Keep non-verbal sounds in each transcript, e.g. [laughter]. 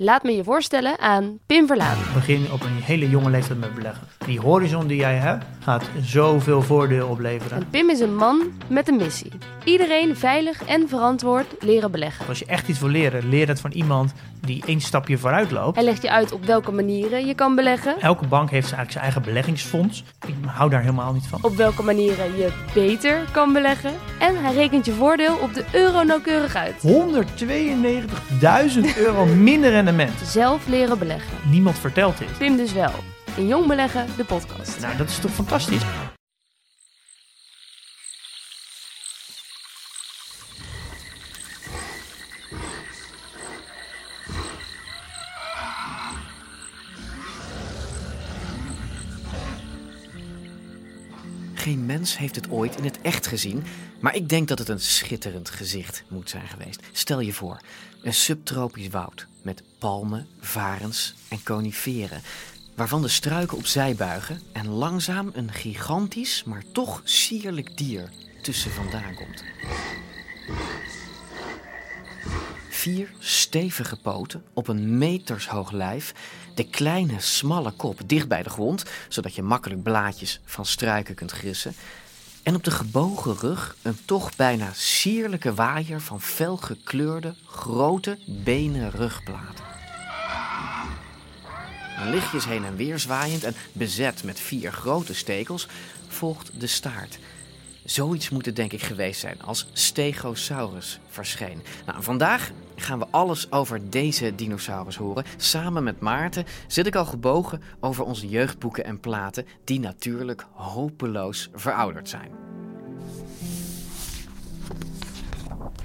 Laat me je voorstellen aan Pim Verlaan. Begin op een hele jonge leeftijd met beleggen. Die horizon die jij hebt, gaat zoveel voordeel opleveren. En Pim is een man met een missie. Iedereen veilig en verantwoord leren beleggen. Als je echt iets wil leren, leer het van iemand die één stapje vooruit loopt. Hij legt je uit op welke manieren je kan beleggen. Elke bank heeft eigenlijk zijn eigen beleggingsfonds. Ik hou daar helemaal niet van. Op welke manieren je beter kan beleggen. En hij rekent je voordeel op de euro nauwkeurig uit. 192.000 euro [laughs] minder rendement. Zelf leren beleggen. Niemand vertelt dit. Pim dus wel. In Jong Beleggen, de podcast. Nou, dat is toch fantastisch? Geen mens heeft het ooit in het echt gezien, maar ik denk dat het een schitterend gezicht moet zijn geweest. Stel je voor, een subtropisch woud met palmen, varens en coniferen, waarvan de struiken opzij buigen en langzaam een gigantisch, maar toch sierlijk dier tussen vandaan komt. Vier stevige poten op een metershoog lijf, de kleine smalle kop dicht bij de grond, zodat je makkelijk blaadjes van struiken kunt grissen. En op de gebogen rug een toch bijna sierlijke waaier van felgekleurde, grote benen rugplaten. Lichtjes heen en weer zwaaiend en bezet met vier grote stekels volgt de staart. Zoiets moet het denk ik geweest zijn als Stegosaurus verscheen. Nou, vandaag gaan we alles over deze dinosaurus horen. Samen met Maarten zit ik al gebogen over onze jeugdboeken en platen, die natuurlijk hopeloos verouderd zijn.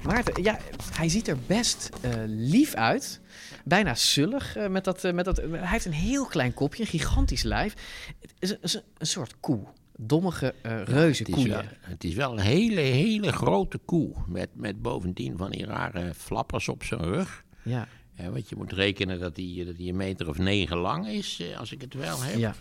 Maarten, ja, hij ziet er best uh, lief uit. Bijna zullig. Uh, met dat, uh, met dat, hij heeft een heel klein kopje, een gigantisch lijf. Het is, een soort koe dommige uh, ja, het, is wel, het is wel een hele, hele grote koe. Met, met bovendien van die rare flappers op zijn rug. Ja. Uh, want je moet rekenen dat hij dat die een meter of negen lang is, uh, als ik het wel heb. Ja.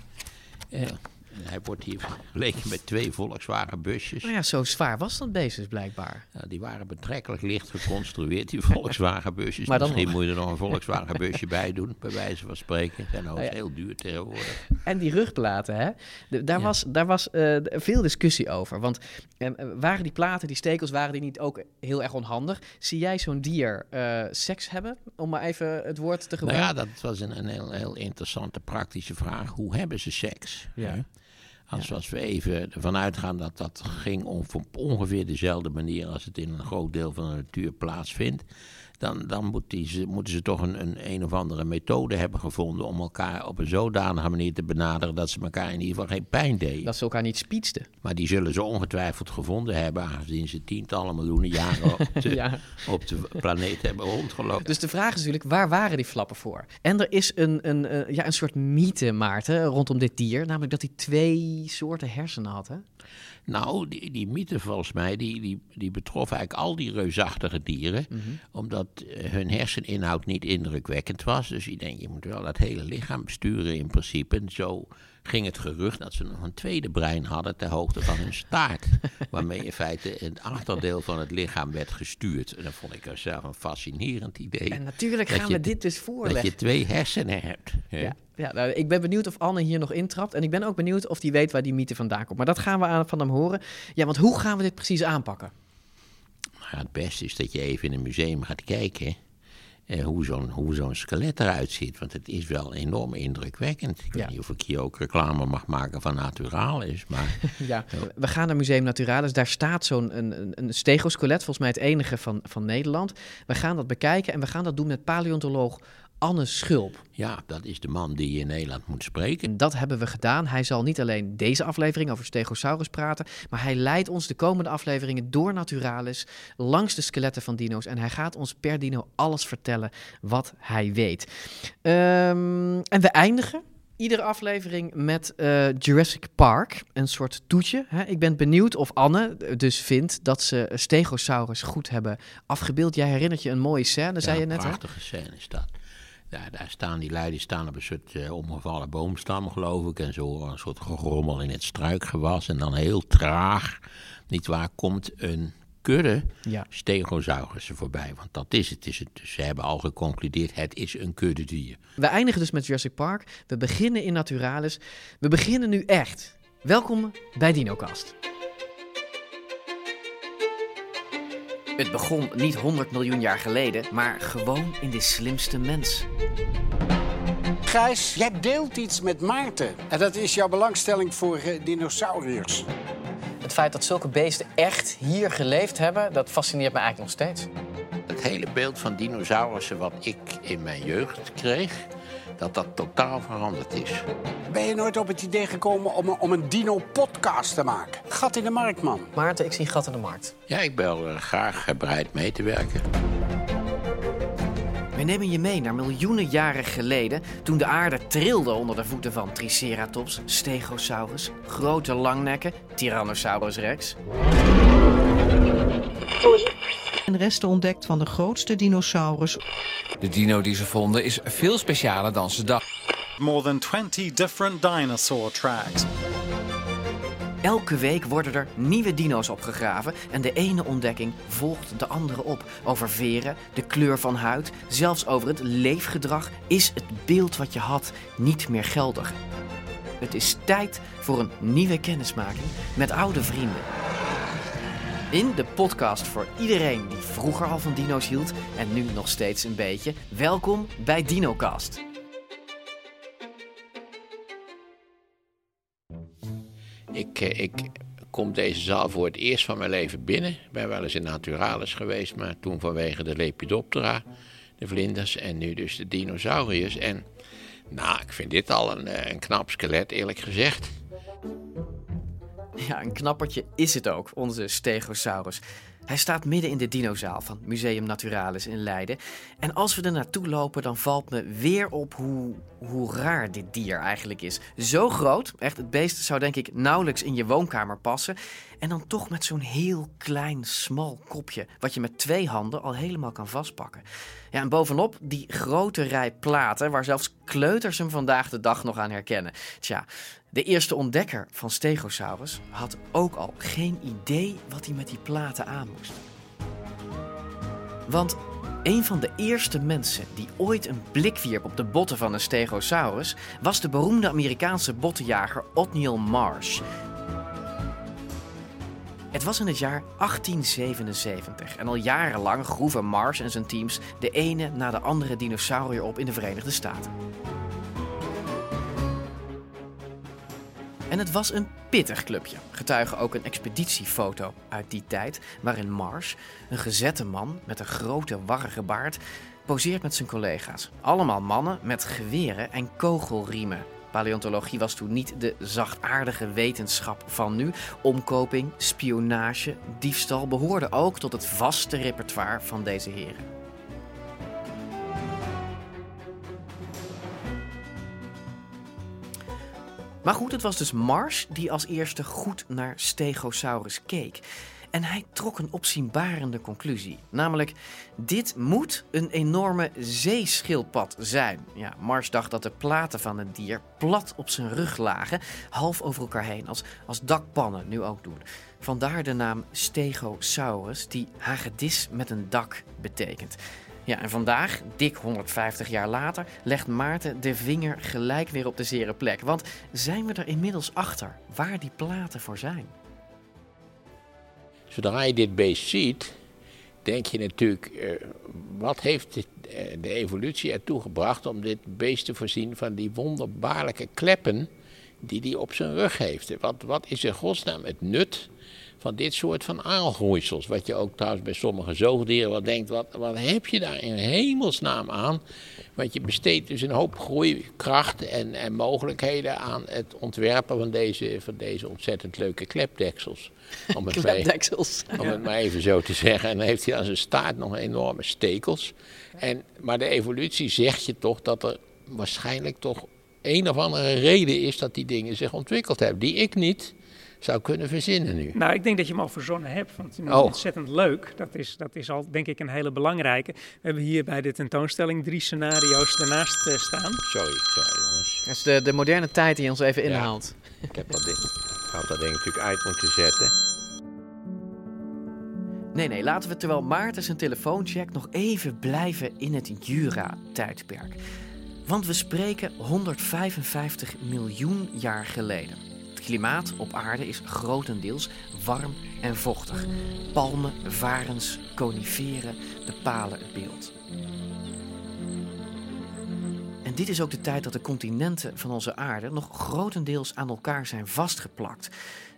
Hij wordt hier vergeleken met twee Volkswagen busjes. Nou ja, zo zwaar was dat beest dus blijkbaar. Ja, die waren betrekkelijk licht geconstrueerd, die [laughs] Volkswagen busjes. Maar dan Misschien nog. moet je er nog een Volkswagen busje bij doen, bij wijze van spreken. Zijn nou, ja. heel duur tegenwoordig. En die rugplaten, hè? De, daar was, daar was eh, veel discussie over. Want eh, waren die platen, die stekels, waren die niet ook heel erg onhandig? Zie jij zo'n dier eh, seks hebben? Om maar even het woord te Nou gebruiken. ja, dat was een, een heel, heel interessante praktische vraag. Hoe hebben ze seks? Ja. Als, als we even ervan uitgaan dat dat ging om, op ongeveer dezelfde manier als het in een groot deel van de natuur plaatsvindt, dan, dan moet die, ze, moeten ze toch een, een een of andere methode hebben gevonden om elkaar op een zodanige manier te benaderen dat ze elkaar in ieder geval geen pijn deden. Dat ze elkaar niet spietsten. Maar die zullen ze ongetwijfeld gevonden hebben, aangezien ze tientallen miljoenen jaren op [laughs] de, Ja. op de planeet hebben rondgelopen. Dus de vraag is natuurlijk, waar waren die flappen voor? En er is een, een, eh, ja, een soort mythe, Maarten, rondom dit dier. Namelijk dat hij twee soorten hersenen had, hè? Nou, die, die mythe volgens mij, die, die, die betrof eigenlijk al die reusachtige dieren. Omdat eh, hun herseninhoud niet indrukwekkend was. Dus je denkt, je moet wel dat hele lichaam besturen in principe. En zo ging het gerucht dat ze nog een tweede brein hadden ter hoogte van hun staart. [laughs] waarmee in feite het achterdeel van het lichaam werd gestuurd. En dat vond ik zelf een fascinerend idee. En natuurlijk Dat gaan je- we dit dus dat voorleggen. je twee hersenen hebt. hè. Ja, ja nou, ik ben benieuwd of Anne hier nog intrapt. En ik ben ook benieuwd of hij weet waar die mythe vandaan komt. Maar dat gaan we aan, van hem horen. Ja, want hoe gaan we dit precies aanpakken? Nou het beste is dat je even in een museum gaat kijken. Eh, hoe zo'n zo'n skelet eruit ziet. Want het is wel enorm indrukwekkend. Ik Ja. weet niet of ik hier ook reclame mag maken van Naturalis. Maar [laughs] Ja, we gaan naar Museum Naturalis. Daar staat zo'n een, een stegoskelet, volgens mij het enige van, van Nederland. We gaan dat bekijken en we gaan dat doen met paleontoloog Anne Schulp. ja, dat is de man die je in Nederland moet spreken. En dat hebben we gedaan. Hij zal niet alleen deze aflevering over Stegosaurus praten, maar hij leidt ons de komende afleveringen door Naturalis, langs de skeletten van dino's. En hij gaat ons per dino alles vertellen wat hij weet. Ehm, en we eindigen iedere aflevering met eh, Jurassic Park, een soort toetje. Hè? Ik ben benieuwd of Anne dus vindt dat ze Stegosaurus goed hebben afgebeeld. Jij herinnert je een mooie scène, zei je net. Hè? prachtige scène is dat. Ja, daar staan die lui, die staan op een soort eh, omgevallen boomstam, geloof ik. En zo een soort gerommel in het struikgewas. En dan heel traag, niet waar, komt een kudde Ja. stegosaurussen voorbij. Want dat is het. Is het. Ze hebben al geconcludeerd, het is een kuddedier. We eindigen dus met Jurassic Park. We beginnen in Naturalis. We beginnen nu echt. Welkom bij DinoCast. Het begon niet 100 miljoen jaar geleden, maar gewoon in de slimste mens. Gijs, jij deelt iets met Maarten. En dat is jouw belangstelling voor eh, dinosauriërs. Het feit dat zulke beesten echt hier geleefd hebben, dat fascineert me eigenlijk nog steeds. Het hele beeld van dinosaurussen wat ik in mijn jeugd kreeg, dat dat totaal veranderd is. Ben je nooit op het idee gekomen om, een- om een dino-podcast te maken? Gat in de markt, man. Maarten, ik zie gat in de markt. Ja, ik ben er graag bereid mee te werken. We nemen je mee naar miljoenen jaren geleden, toen de aarde trilde onder de voeten van Triceratops, Stegosaurus, grote langnekken, Tyrannosaurus rex. En resten ontdekt van de grootste dinosaurus De dino die ze vonden is veel specialer dan ze dachten. more than 20 different dinosaur tracks. Elke week worden er nieuwe dino's opgegraven en de ene ontdekking volgt de andere op. Over veren, de kleur van huid, zelfs over het leefgedrag is het beeld wat je had niet meer geldig. Het is tijd voor een nieuwe kennismaking met oude vrienden. In de podcast voor iedereen die vroeger al van dino's hield en nu nog steeds een beetje. Welkom bij DinoCast. Ik, eh, ik kom deze zaal voor het eerst van mijn leven binnen. Ik ben wel eens in Naturalis geweest, maar toen vanwege de Lepidoptera, de vlinders, en nu dus de dinosauriërs. En nou, ik vind dit al een, eh, een knap skelet, eerlijk gezegd. [laughs] Ja, een knappertje is het ook, onze Stegosaurus. Hij staat midden in de dinozaal van Museum Naturalis in Leiden. En als we er naartoe lopen, dan valt me weer op hoe, hoe raar dit dier eigenlijk is. Zo groot, echt, het beest zou denk ik nauwelijks in je woonkamer passen. En dan toch met zo'n heel klein, smal kopje, wat je met twee handen al helemaal kan vastpakken. Ja, en bovenop die grote rij platen, waar zelfs kleuters hem vandaag de dag nog aan herkennen. Tja, de eerste ontdekker van Stegosaurus had ook al geen idee wat hij met die platen aan moest. Want een van de eerste mensen die ooit een blik wierp op de botten van een Stegosaurus was de beroemde Amerikaanse bottenjager Othniel Marsh. Het was in het jaar 1877 en al jarenlang groeven Marsh en zijn teams de ene na de andere dinosaurier op in de Verenigde Staten. En het was een pittig clubje. Getuige ook een expeditiefoto uit die tijd, waarin Marsh, een gezette man met een grote warrige baard, poseert met zijn collega's. Allemaal mannen met geweren en kogelriemen. Paleontologie was toen niet de zachtaardige wetenschap van nu. Omkoping, spionage, diefstal behoorden ook tot het vaste repertoire van deze heren. Maar goed, het was dus Marsh die als eerste goed naar Stegosaurus keek. En hij trok een opzienbarende conclusie. Namelijk, dit moet een enorme zeeschildpad zijn. Ja, Marsh dacht dat de platen van het dier plat op zijn rug lagen, half over elkaar heen, als, als dakpannen nu ook doen. Vandaar de naam Stegosaurus, die hagedis met een dak betekent. Ja, en vandaag, dik 150 jaar later, legt Maarten de vinger gelijk weer op de zere plek. Want zijn we er inmiddels achter waar die platen voor zijn? Zodra je dit beest ziet, denk je natuurlijk, eh, wat heeft eh, de evolutie ertoe gebracht om dit beest te voorzien van die wonderbaarlijke kleppen die hij op zijn rug heeft? Wat, wat is in godsnaam het nut van dit soort van aalgroeisels? Wat je ook trouwens bij sommige zoogdieren wel denkt, wat, wat heb je daar in hemelsnaam aan? Want je besteedt dus een hoop groeikracht en, en mogelijkheden aan het ontwerpen van deze, van deze ontzettend leuke klepdeksels. [laughs] Om het, Klepdeksels. om het maar even zo te zeggen. En dan heeft hij aan zijn staart nog enorme stekels. En, maar de evolutie zegt je toch dat er waarschijnlijk toch een of andere reden is dat die dingen zich ontwikkeld hebben. Die ik niet zou kunnen verzinnen nu. Nou, ik denk dat je hem al verzonnen hebt, want het is Oh. ontzettend leuk. Dat is, dat is al, denk ik, een hele belangrijke. We hebben hier bij de tentoonstelling drie scenario's ernaast eh, staan. Sorry, sorry jongens. Dat is de, de moderne tijd die ons even Ja. inhaalt. Ik heb dat ding, ik had dat ding natuurlijk uit moeten zetten. Nee, nee, laten we terwijl Maarten zijn telefoon checkt nog even blijven in het Jura-tijdperk. Want we spreken 155 miljoen jaar geleden. Klimaat op aarde is grotendeels warm en vochtig. Palmen, varens, coniferen bepalen het beeld. En dit is ook de tijd dat de continenten van onze aarde nog grotendeels aan elkaar zijn vastgeplakt.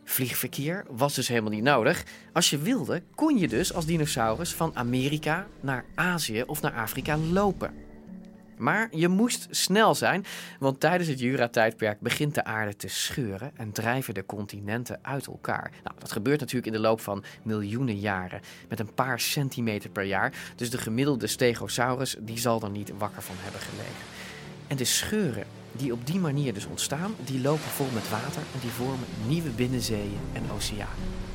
Vliegverkeer was dus helemaal niet nodig. Als je wilde, kon je dus als dinosaurus van Amerika naar Azië of naar Afrika lopen. Maar je moest snel zijn, want tijdens het Jura-tijdperk begint de aarde te scheuren en drijven de continenten uit elkaar. Nou, dat gebeurt natuurlijk in de loop van miljoenen jaren, met een paar centimeter per jaar. Dus de gemiddelde Stegosaurus die zal er niet wakker van hebben gelegen. En de scheuren die op die manier dus ontstaan, die lopen vol met water en die vormen nieuwe binnenzeeën en oceanen.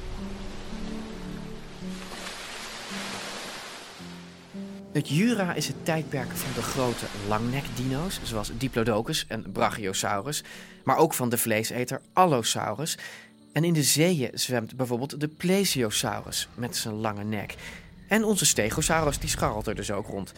Het Jura is het tijdperk van de grote langnekdino's, zoals Diplodocus en Brachiosaurus, maar ook van de vleeseter Allosaurus. En in de zeeën zwemt bijvoorbeeld de Plesiosaurus met zijn lange nek. En onze Stegosaurus die scharrelt er dus ook rond.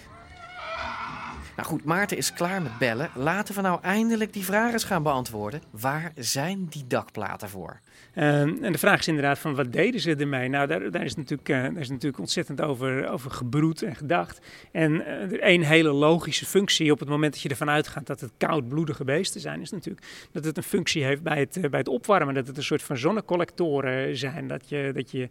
Nou goed, Maarten is klaar met bellen. Laten we nou eindelijk die vragen eens gaan beantwoorden. Waar zijn die dakplaten voor? Um, en de vraag is inderdaad van wat deden ze ermee? Nou, daar, daar, is, natuurlijk, uh, daar is natuurlijk ontzettend over, over gebroed en gedacht. En uh, één hele logische functie op het moment dat je ervan uitgaat dat het koudbloedige beesten zijn, is natuurlijk dat het een functie heeft bij het, uh, bij het opwarmen. Dat het een soort van zonnecollectoren zijn. Dat, je, dat, je,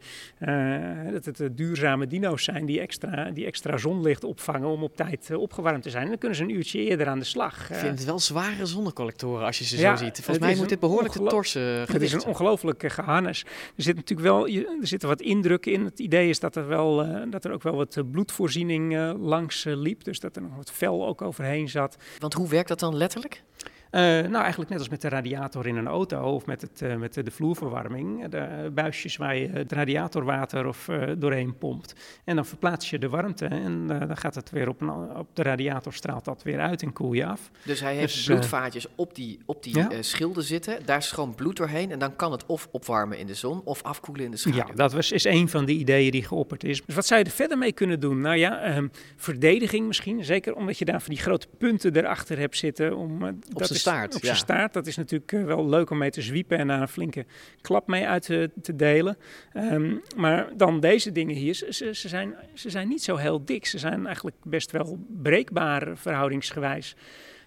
dat het duurzame dino's zijn die extra, die extra zonlicht opvangen om op tijd opgewarmd te zijn. Kunnen ze een uurtje eerder aan de slag. Ik vind het wel zware zonnecollectoren als je ze ja, zo ziet. Volgens mij moet dit behoorlijk te torsen. Het is een ongelooflijk geharnes. Er zit natuurlijk wel, er zitten wat indrukken in. Het idee is dat er, wel, uh, dat er ook wel wat bloedvoorziening uh, langs uh, liep. Dus dat er nog wat vel ook overheen zat. Want hoe werkt dat dan letterlijk? Uh, nou, eigenlijk net als met de radiator in een auto of met, het, uh, met de, vloerverwarming. De buisjes waar je het radiatorwater of, uh, doorheen pompt. En dan verplaats je de warmte en dan gaat het weer op, een, op de radiator straalt dat weer uit en koel je af. Dus hij heeft dus, bloedvaatjes op die, op die ja? schilden zitten. Daar stroomt bloed doorheen en dan kan het of opwarmen in de zon of afkoelen in de schaduw. Ja, dat was, is een van de ideeën die geopperd is. Dus wat zou je er verder mee kunnen doen? Nou ja, um, verdediging misschien. Zeker omdat je daar van die grote punten erachter hebt zitten. Om, dat staart. Op zijn ja. staart. Dat is natuurlijk uh, wel leuk om mee te zwiepen en daar een flinke klap mee uit te, te delen. Um, maar dan deze dingen hier, ze, ze, zijn, ze zijn niet zo heel dik. Ze zijn eigenlijk best wel breekbaar verhoudingsgewijs.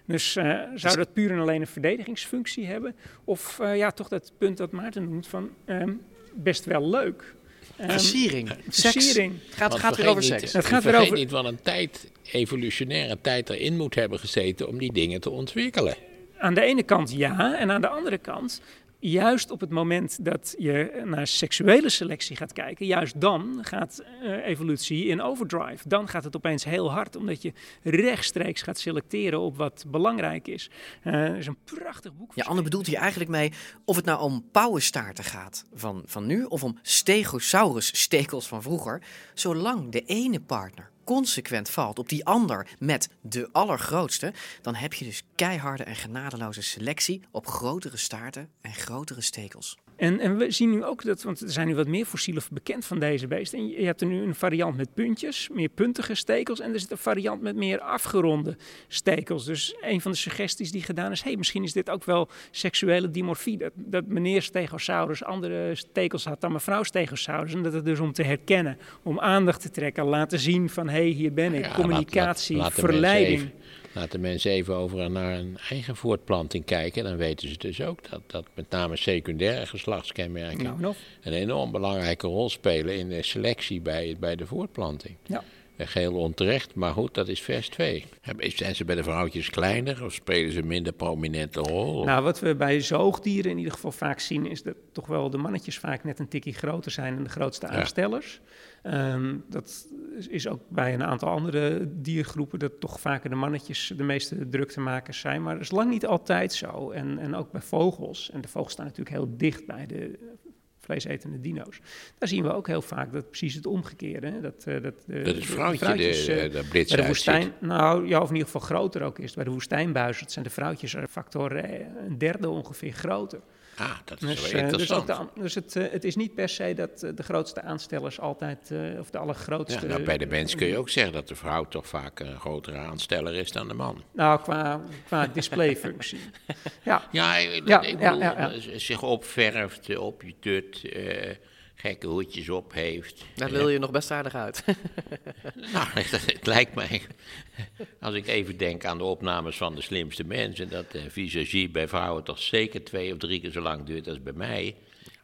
Dus uh, zou dat puur en alleen een verdedigingsfunctie hebben? Of uh, ja, toch dat punt dat Maarten noemt van um, best wel leuk. Um, versiering. Versiering. Seks. Gaat, gaat weer over niet, seks. Het gaat weer over... niet wat een tijd, evolutionaire tijd erin moet hebben gezeten om die dingen te ontwikkelen aan de ene kant ja, en aan de andere kant, juist op het moment dat je naar seksuele selectie gaat kijken, juist dan gaat uh, evolutie in overdrive. Dan gaat het opeens heel hard, omdat je rechtstreeks gaat selecteren op wat belangrijk is. Uh, er is een prachtig boek. Ja, Anne bedoelt hier eigenlijk mee of het nou om pauwenstaarten gaat van, van nu, of om stegosaurus-stekels van vroeger. Zolang de ene partner consequent valt op die ander met de allergrootste, dan heb je dus keiharde en genadeloze selectie op grotere staarten en grotere stekels. En, en, we zien nu ook dat, want er zijn nu wat meer fossielen bekend van deze beesten. En je, hebt er nu een variant met puntjes, meer puntige stekels. En er zit een variant met meer afgeronde stekels. Dus een van de suggesties die gedaan is: hey, misschien is dit ook wel seksuele dimorfie. Dat, dat meneer Stegosaurus andere stekels had dan mevrouw Stegosaurus. En dat het dus om te herkennen, om aandacht te trekken, laten zien van: hé, hey, hier ben ik. Ja, Communicatie, laat, laat, laat verleiding. Laten mensen even over naar een eigen voortplanting kijken. Dan weten ze dus ook dat, dat met name secundaire geslachtskenmerken nou, een enorm belangrijke rol spelen in de selectie bij, bij de voortplanting. Ja. Geheel onterecht, maar goed, dat is vers 2. Zijn ze bij de vrouwtjes kleiner of spelen ze een minder prominente rol? Nou, wat we bij zoogdieren in ieder geval vaak zien, is dat toch wel de mannetjes vaak net een tikje groter zijn dan de grootste aanstellers. Ja. Um, dat is ook bij een aantal andere diergroepen dat toch vaker de mannetjes de meeste druktemakers zijn. Maar dat is lang niet altijd zo. En, en ook bij vogels. En de vogels staan natuurlijk heel dicht bij de vleesetende dino's. Daar zien we ook heel vaak dat precies het omgekeerde. hè, Dat, eh, dat, eh, Dat het de vrouwtje vrouwtjes, de, eh, de, de bij de uitziet. woestijn, nou ja, of in ieder geval groter ook is. Bij de woestijnbuizerd zijn de vrouwtjes er factor een derde ongeveer groter. Ah, dat is Dus, wel eh, dus, interessant. de dus het, eh, het is niet per se dat eh, de grootste aanstellers altijd, of de allergrootste... Ja, nou, bij de mens kun je ook zeggen dat de vrouw toch vaak een grotere aansteller is dan de man. Nou, qua, qua displayfunctie. [laughs] ja. Ja, ik, Ja, ik bedoel, ja, zich opverft, op je tut, gekke hoedjes op heeft. Daar Eh, wil je nog best aardig uit. [laughs] Nou, [laughs] het, het lijkt mij, als ik even denk aan de opnames van de slimste mensen, dat de visagie bij vrouwen toch zeker twee of drie keer zo lang duurt als bij mij.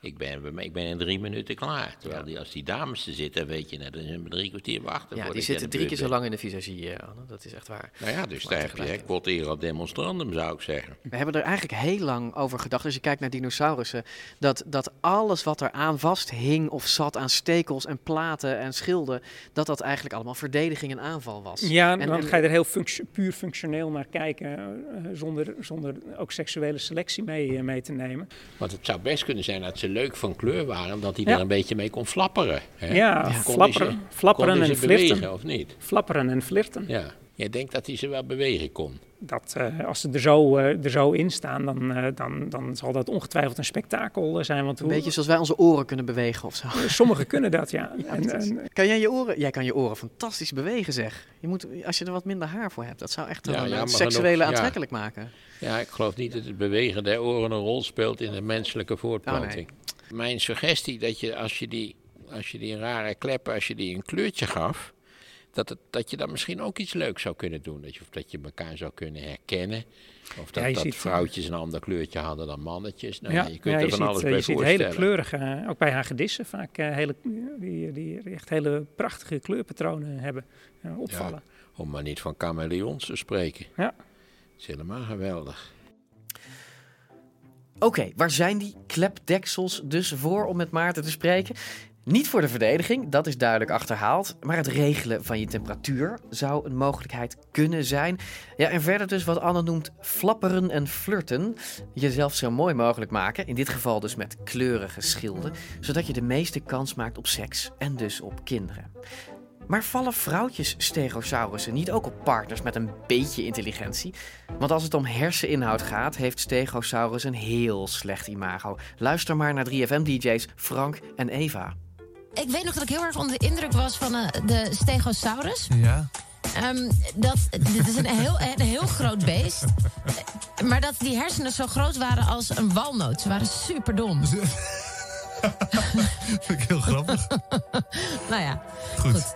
Ik ben, ik ben in drie minuten klaar. Terwijl die, als die dames er zitten, weet je, net, dan zijn we drie kwartier wachten. Ja, die zitten drie keer zo lang in de visagie, eh, Anne. Dat is echt waar. Nou ja, dus Maar daar heb je hè, erat demonstrandum, zou ik zeggen. We hebben er eigenlijk heel lang over gedacht, als je kijkt naar dinosaurussen, dat, dat alles wat er aan vast hing of zat aan stekels en platen en schilden, dat dat eigenlijk allemaal verdediging en aanval was. Ja, En- dan en- ga je er heel puur functioneel naar kijken, eh, zonder, zonder ook seksuele selectie mee, eh, mee te nemen. Want het zou best kunnen zijn dat ze leuk van kleur waren, dat hij Ja. er een beetje mee kon flapperen. Hè? Ja, Konden flapperen, flapperen en bewegen, flirten. of niet? Flapperen en flirten. Ja. Jij denkt dat hij ze wel bewegen kon. Dat, eh, als ze er zo, eh, er zo in staan, dan, eh, dan, dan zal dat ongetwijfeld een spektakel zijn. Want Een hoe, beetje zoals wij onze oren kunnen bewegen of zo. sommigen kunnen dat, ja. [laughs] en, Kan jij je oren? Jij kan je oren fantastisch bewegen, zeg. Je moet, als je er wat minder haar voor hebt, dat zou echt Ja, een seksuele genoeg, ja. aantrekkelijk maken. Ja, ik geloof niet dat het bewegen der oren een rol speelt in de menselijke Oh, voortplanting. Mijn suggestie dat je als je die, als je die rare kleppen, als je die een kleurtje gaf, dat, het, dat je dan misschien ook iets leuks zou kunnen doen. Dat je, of dat je elkaar zou kunnen herkennen. Of dat, Ja, dat ziet- vrouwtjes een ander kleurtje hadden dan mannetjes. Nou, ja, je kunt ja, er van ziet, alles eh, bij je ziet voorstellen. hele kleurige, ook bij hagedissen vaak eh, hele, die, die echt hele prachtige kleurpatronen hebben, eh, opvallen. Om maar niet van chameleons te spreken. Ja. Dat is helemaal geweldig. Oké, waar zijn die klepdeksels dus voor om met Maarten te spreken? Niet voor de verdediging, dat is duidelijk achterhaald. Maar het regelen van je temperatuur zou een mogelijkheid kunnen zijn. Ja, en verder dus wat Anne noemt flapperen en flirten. Jezelf zo mooi mogelijk maken, in dit geval dus met kleurige schilden. Zodat je de meeste kans maakt op seks en dus op kinderen. Maar vallen vrouwtjes stegosaurussen niet ook op partners met een beetje intelligentie? Want als het om herseninhoud gaat, heeft Stegosaurus een heel slecht imago. Luister maar naar 3FM-DJ's Frank en Eva. Ik weet nog dat ik heel erg onder de indruk was van eh, de Stegosaurus. Ja. Ehm, dat, dit is een heel, een heel groot beest. [laughs] Maar dat die hersenen zo groot waren als een walnoot. Ze waren super dom. [laughs] [laughs] Vind ik heel grappig. nou ja, Goed.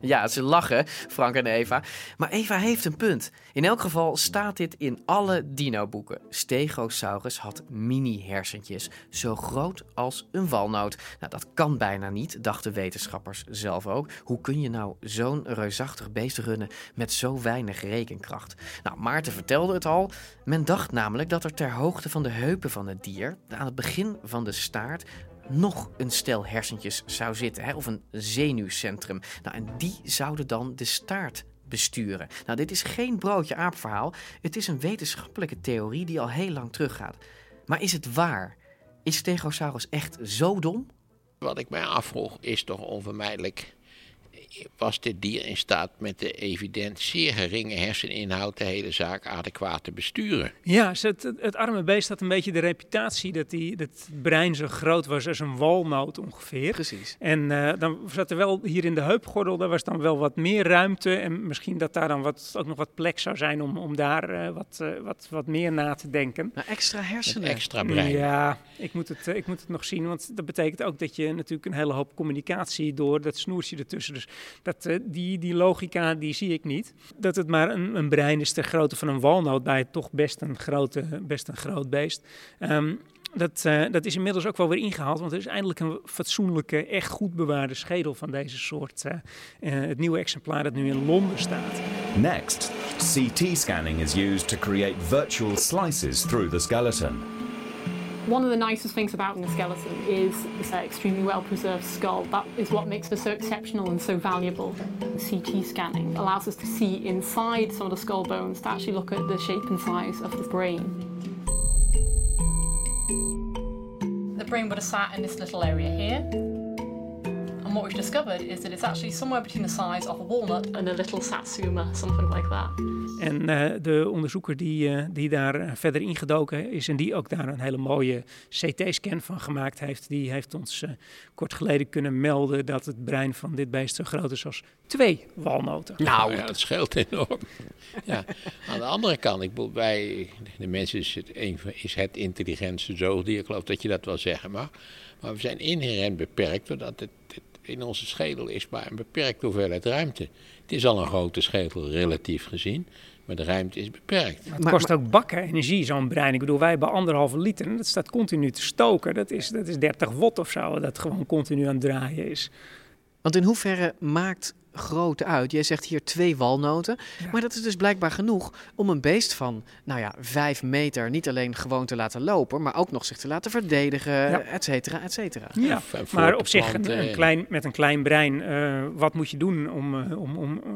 Ja, ze lachen, Frank en Eva. Maar Eva heeft een punt. In elk geval staat dit in alle dino-boeken. Stegosaurus had mini-hersentjes, zo groot als een walnoot. Nou, dat kan bijna niet, dachten wetenschappers zelf ook. Hoe kun je nou zo'n reusachtig beest runnen met zo weinig rekenkracht? Nou, Maarten vertelde het al. Men dacht namelijk dat er ter hoogte van de heupen van het dier, aan het begin van de staart, nog een stel hersentjes zou zitten, hè, of een zenuwcentrum. Nou, en die zouden dan de staart besturen. Nou, dit is geen broodje aapverhaal. Het is een wetenschappelijke theorie die al heel lang teruggaat. Maar is het waar? Is Stegosaurus echt zo dom? Wat ik mij afvroeg is toch onvermijdelijk. Was dit dier in staat met de evident zeer geringe herseninhoud de hele zaak adequaat te besturen? Ja, het, het arme beest had een beetje de reputatie dat, die, dat het brein zo groot was als een walnoot ongeveer. Precies. En eh, dan zat er wel hier in de heupgordel, daar was dan wel wat meer ruimte. En misschien dat daar dan wat, ook nog wat plek zou zijn om, om daar eh, wat, eh, wat, wat meer na te denken. Nou, extra hersenen. Extra brein. Ja, ik moet, het, ik moet het nog zien, want dat betekent ook dat je natuurlijk een hele hoop communicatie door dat snoertje ertussen. Dus dat, eh, die, die logica, die zie ik niet. Dat het maar een, een brein is ter grootte van een walnoot bij toch best een, grote, best een groot beest. Ehm, dat, eh, dat is inmiddels ook wel weer ingehaald, want er is eindelijk een fatsoenlijke, echt goed bewaarde schedel van deze soort. eh, het nieuwe exemplaar dat nu in Londen staat. Next, CT scanning is used to create virtual slices through the skeleton. One of the nicest things about the skeleton is this extremely well preserved skull. That is what makes it so exceptional and so valuable. CT scanning allows us to see inside some of the skull bones to actually look at the shape and size of the brain. The brain would have sat in this little area here. And what we've discovered is that it's actually somewhere between the size of a walnut and a little satsuma, something like that. En uh, de onderzoeker die, uh, die daar uh, verder ingedoken is en die ook daar een hele mooie CT-scan van gemaakt heeft, die heeft ons kort geleden kunnen melden dat het brein van dit beest zo groot is als twee walnoten. Nou, ja, dat scheelt enorm. ja. Aan de andere kant, ik bedoel, wij, de mensen is het, een, is het intelligentste zoogdier, ik geloof dat je dat wel zeggen mag. Maar we zijn inherent beperkt doordat het in onze schedel is maar een beperkte hoeveelheid ruimte. Het is al een grote schedel relatief gezien, maar de ruimte is beperkt. Maar het kost ook bakken energie, zo'n brein. Ik bedoel, wij hebben anderhalve liter en dat staat continu te stoken. Dat is, dat is 30 watt of zo, dat gewoon continu aan het draaien is. Want in hoeverre maakt grootte uit. Jij zegt hier twee walnoten. Maar dat is dus blijkbaar genoeg om een beest van, nou ja, vijf meter niet alleen gewoon te laten lopen, maar ook nog zich te laten verdedigen, ja. et cetera, et cetera. Ja, maar op zich een, een, klein, met een klein brein, uh, wat moet je doen om, uh, om, om uh,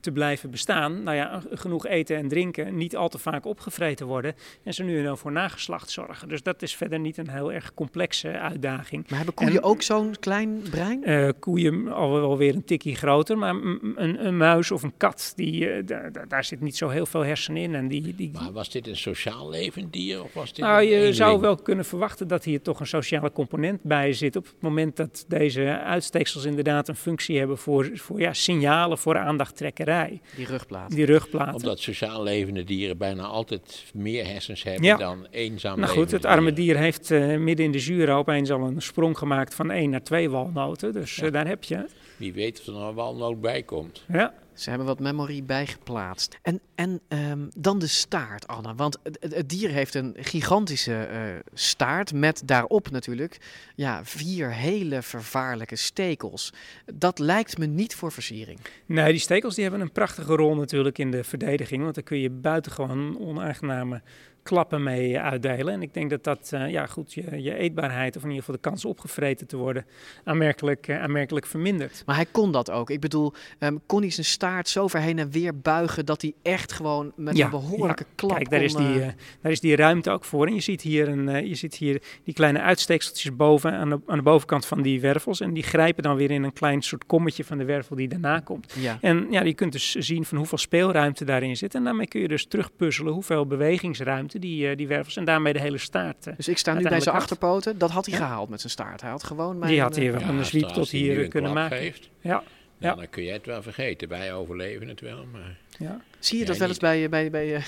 te blijven bestaan? Nou ja, genoeg eten en drinken, niet al te vaak opgevreten worden en ze nu en dan voor nageslacht zorgen. Dus dat is verder niet een heel erg complexe uitdaging. Maar hebben koeien en, ook zo'n klein brein? koeien al wel weer een tikkie groter, maar een, een, muis of een kat, die, uh, daar, daar zit niet zo heel veel hersenen in. En die, die... Maar was dit een sociaal levend dier? Of was dit nou, je een zou wel kunnen verwachten dat hier toch een sociale component bij zit. Op het moment dat deze uitsteeksels inderdaad een functie hebben voor, voor ja, signalen voor aandachttrekkerij. Die rugplaten. Die rugplaten. Omdat sociaal levende dieren bijna altijd meer hersens hebben ja. dan eenzaam Nou goed, het arme dier heeft uh, midden in de Jura opeens al een sprong gemaakt van één naar twee walnoten. Dus ja. uh, daar heb je. Wie weet of er nog walnoot bij komt. Ja. Ze hebben wat memory bijgeplaatst. En, en um, dan de staart, Anne. Want het, het dier heeft een gigantische uh, staart met daarop natuurlijk ja, vier hele vervaarlijke stekels. Dat lijkt me niet voor versiering. Nee, die stekels die hebben een prachtige rol natuurlijk in de verdediging. Want dan kun je buitengewoon onaangename klappen mee uitdelen. En ik denk dat dat uh, ja, goed, je, je, eetbaarheid, of in ieder geval de kans opgevreten te worden, aanmerkelijk, uh, aanmerkelijk vermindert. Maar hij kon dat ook. Ik bedoel, um, kon hij zijn staart zo ver heen en weer buigen dat hij echt gewoon met ja, een behoorlijke ja. klap Kijk, daar, is die, uh, uh, daar is die ruimte ook voor. En je ziet hier, een, uh, je ziet hier die kleine uitsteekseltjes boven aan de, aan de bovenkant van die wervels. En die grijpen dan weer in een klein soort kommetje van de wervel die daarna komt. Ja. En ja, je kunt dus zien van hoeveel speelruimte daarin zit. En daarmee kun je dus terugpuzzelen hoeveel bewegingsruimte die, die wervels en daarmee de hele staart. Uh, dus ik sta nu bij zijn achterpoten. Dat had hij ja. gehaald met zijn staart. Hij had gewoon mijn, Die had hij wel ja, een zwiep tot hier kunnen maken. Geeft, ja. Ja. Dan kun je het wel vergeten. Wij overleven het wel, maar... Ja. Zie je dat wel eens bij... bij, bij uh,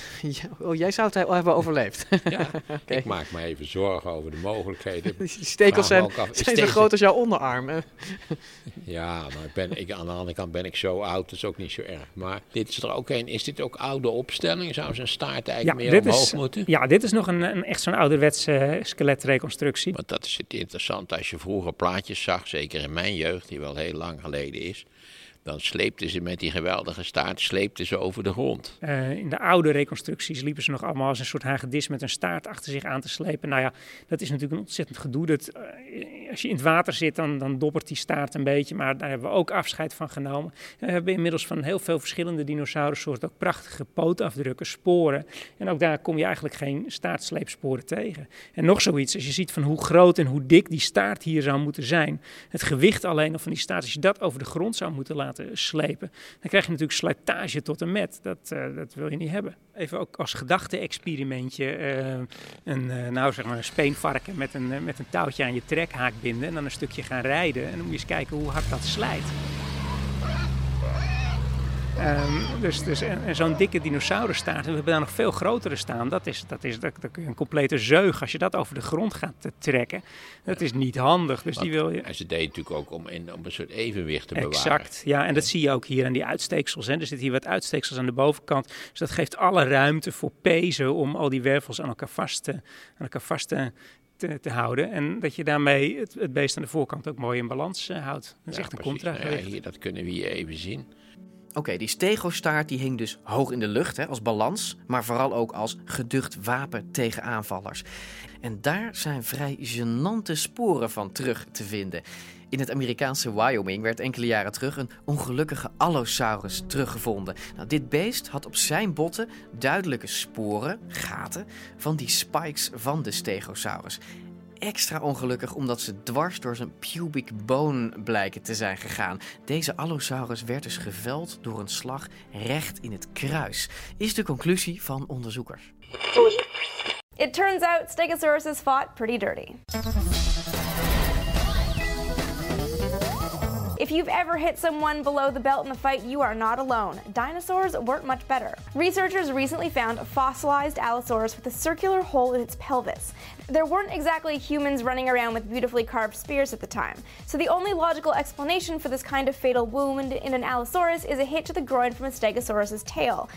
[laughs] oh, jij zou het hebben overleefd. [laughs] Ja, okay. [laughs] ik maak me even zorgen over de mogelijkheden. Die stekels zijn, af, zijn zo groot als jouw onderarm. ja, maar ik ben, ik, aan de andere kant ben ik zo oud, dat is ook niet zo erg. Maar dit is er ook een, is dit ook oude opstelling? Zou zijn staart eigenlijk ja, meer omhoog is, moeten? Ja, dit is nog een, een echt zo'n ouderwetse uh, skeletreconstructie. Want dat is het interessant als je vroeger plaatjes zag, zeker in mijn jeugd, die wel heel lang geleden is dan sleepten ze met die geweldige staart sleepten ze over de grond. Uh, in de oude reconstructies liepen ze nog allemaal als een soort hagedis met een staart achter zich aan te slepen. Nou ja, dat is natuurlijk een ontzettend gedoe. Dat, uh, als je in het water zit, dan, dan dobbert die staart een beetje. Maar daar hebben we ook afscheid van genomen. We hebben inmiddels van heel veel verschillende dinosaurussoorten ook prachtige pootafdrukken, sporen. En ook daar kom je eigenlijk geen staartsleepsporen tegen. En nog zoiets, als je ziet van hoe groot en hoe dik die staart hier zou moeten zijn. Het gewicht alleen al van die staart, als je dat over de grond zou moeten laten slepen, dan krijg je natuurlijk slijtage tot en met. Dat, uh, dat wil je niet hebben. Even ook als gedachte-experimentje uh, een, uh, nou zeg maar een speenvarken met een, met een touwtje aan je trekhaak binden en dan een stukje gaan rijden. En dan moet je eens kijken hoe hard dat slijt. Um, dus, dus, en, en zo'n dikke dinosaurusstaart, we hebben daar nog veel grotere staan. Dat is, dat is dat, dat een complete zeug. Als je dat over de grond gaat te trekken, dat is niet handig. Dus die wil je... En ze deed natuurlijk ook om, in, om een soort evenwicht te bewaren. Exact, ja. En dat zie je ook hier aan die uitsteeksels. Hè. Er zitten hier wat uitsteeksels aan de bovenkant. Dus dat geeft alle ruimte voor pezen om al die wervels aan elkaar vast te, aan elkaar vast te, te, te, houden. En dat je daarmee het, het beest aan de voorkant ook mooi in balans uh, houdt. Dat is ja, echt een precies. contra. Nou ja, hier, dat kunnen we hier even zien. Oké, die stegostaart die hing dus hoog in de lucht hè, als balans, maar vooral ook als geducht wapen tegen aanvallers. En daar zijn vrij genante sporen van terug te vinden. In het Amerikaanse Wyoming werd enkele jaren terug een ongelukkige Allosaurus teruggevonden. Nou, dit beest had op zijn botten duidelijke sporen, gaten, van die spikes van de Stegosaurus. Extra ongelukkig omdat ze dwars door zijn pubic bone blijken te zijn gegaan. Deze Allosaurus werd dus geveld door een slag recht in het kruis, is de conclusie van onderzoekers. It turns out Stegosauruses fought pretty dirty. If you've ever hit someone below the belt in a fight, you are not alone. Dinosaurs weren't much better. Researchers recently found a fossilized Allosaurus with a circular hole in its pelvis. There weren't exactly humans running around with beautifully carved spears at the time, so the only logical explanation for this kind of fatal wound in an Allosaurus is a hit to the groin from a Stegosaurus's tail.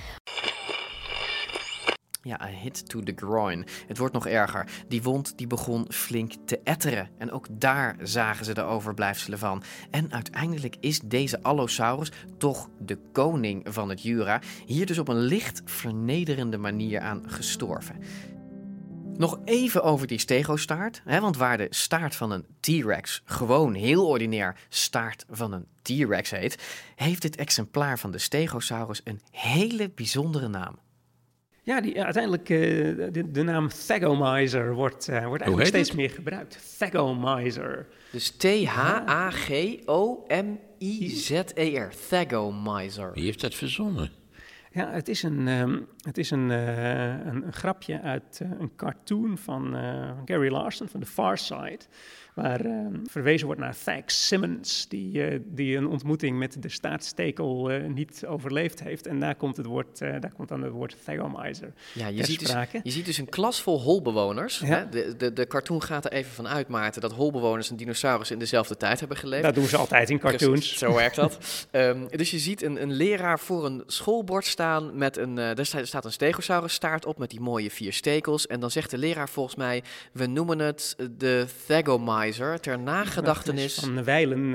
Ja, een hit to the groin. Het wordt nog erger. Die wond die begon flink te etteren. En ook daar zagen ze de overblijfselen van. En uiteindelijk is deze Allosaurus toch de koning van het Jura. Hier dus op een licht vernederende manier aan gestorven. Nog even over die stegostaart. Hè, want waar de staart van een T-Rex gewoon heel ordinair staart van een T-Rex heet, heeft dit exemplaar van de Stegosaurus een hele bijzondere naam. Ja, die, uiteindelijk uh, de, de, naam Thagomizer wordt, uh, wordt eigenlijk steeds meer gebruikt. Thagomizer. Dus T-H-A-G-O-M-I-Z-E-R. Thagomizer. Wie heeft dat verzonnen? Ja, het is een, um, het is een, uh, een, een, grapje uit een cartoon van Gary Larson van The Far Side waar uh, verwezen wordt naar Thag Simmons, die, uh, die een ontmoeting met de staartstekel uh, niet overleefd heeft. En daar komt, het woord, daar komt dan het woord Thagomizer ja, je ziet, dus, je ziet dus een klas vol holbewoners. Ja. Hè? De, de, de cartoon gaat er even van uit, Maarten, dat holbewoners en dinosaurus in dezelfde tijd hebben geleefd. Dat doen ze altijd in cartoons. Zo werkt dat. um, [laughs] dus je ziet een, een leraar voor een schoolbord staan met een, er staat een stegosaurus staart op met die mooie vier stekels. En dan zegt de leraar volgens mij, we noemen het de Ter nagedachtenis... Van Weilen [laughs]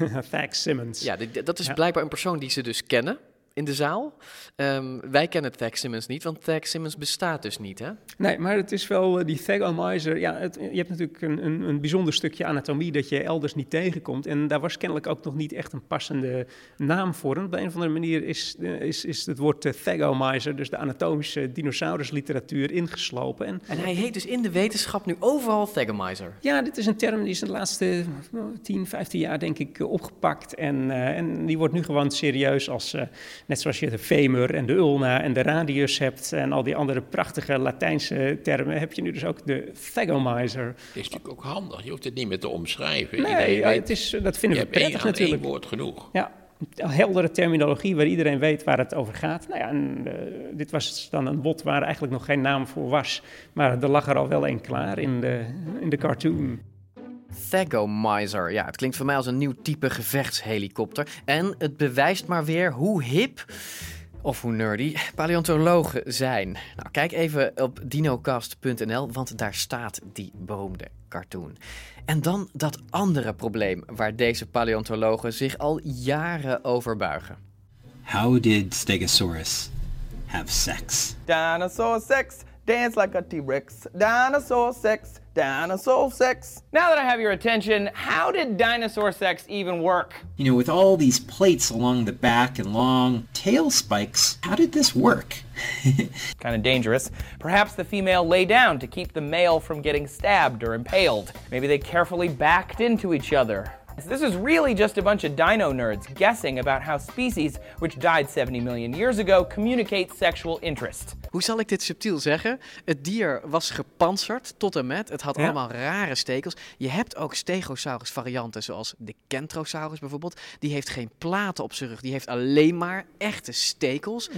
uh, Thag Simmons. Ja, dat is blijkbaar een persoon die ze dus kennen in de zaal. Um, wij kennen Thag Simmons niet, want Thag Simmons bestaat dus niet, hè? Nee, maar het is wel uh, die Thagomizer. Ja, het, je hebt natuurlijk een, een, een, bijzonder stukje anatomie dat je elders niet tegenkomt. En daar was kennelijk ook nog niet echt een passende naam voor. En op een of andere manier is, uh, is, is het woord uh, Thagomizer, dus de anatomische dinosaurusliteratuur, ingeslopen. En, en hij heet dus in de wetenschap nu overal Thagomizer. Ja, dit is een term die is in de laatste 10, 15 jaar denk ik opgepakt. En, en die wordt nu gewoon serieus als Net zoals je de femur en de ulna en de radius hebt en al die andere prachtige Latijnse termen, heb je nu dus ook de thagomizer. Het is natuurlijk ook handig, je hoeft het niet meer te omschrijven. Nee, ja, het is, dat vinden we prettig natuurlijk. Één woord genoeg. Ja, heldere terminologie waar iedereen weet waar het over gaat. Nou ja, en, uh, dit was dan een bot waar eigenlijk nog geen naam voor was, maar er lag er al wel een klaar in de, in de cartoon. Thagomizer. Ja, het klinkt voor mij als een nieuw type gevechtshelikopter. En het bewijst maar weer hoe hip of hoe nerdy paleontologen zijn. Nou, kijk even op dinocast.nl, want daar staat die beroemde cartoon. En dan dat andere probleem waar deze paleontologen zich al jaren over buigen. How did Stegosaurus have sex? Dinosaur sex, dance like a T-Rex. Dinosaur sex, dinosaur sex. Now that I have your attention, how did dinosaur sex even work? You know, with all these plates along the back and long tail spikes, how did this work? [laughs] kind of dangerous. Perhaps the female lay down to keep the male from getting stabbed or impaled. Maybe they carefully backed into each other. This is really just a bunch of dino nerds guessing about how species, which died 70 million years ago, communicate sexual interest. Hoe zal ik dit subtiel zeggen? Het dier was gepantserd tot en met. Het had ja. allemaal rare stekels. Je hebt ook Stegosaurus varianten, zoals de Kentrosaurus bijvoorbeeld. Die heeft geen platen op zijn rug. Die heeft alleen maar echte stekels.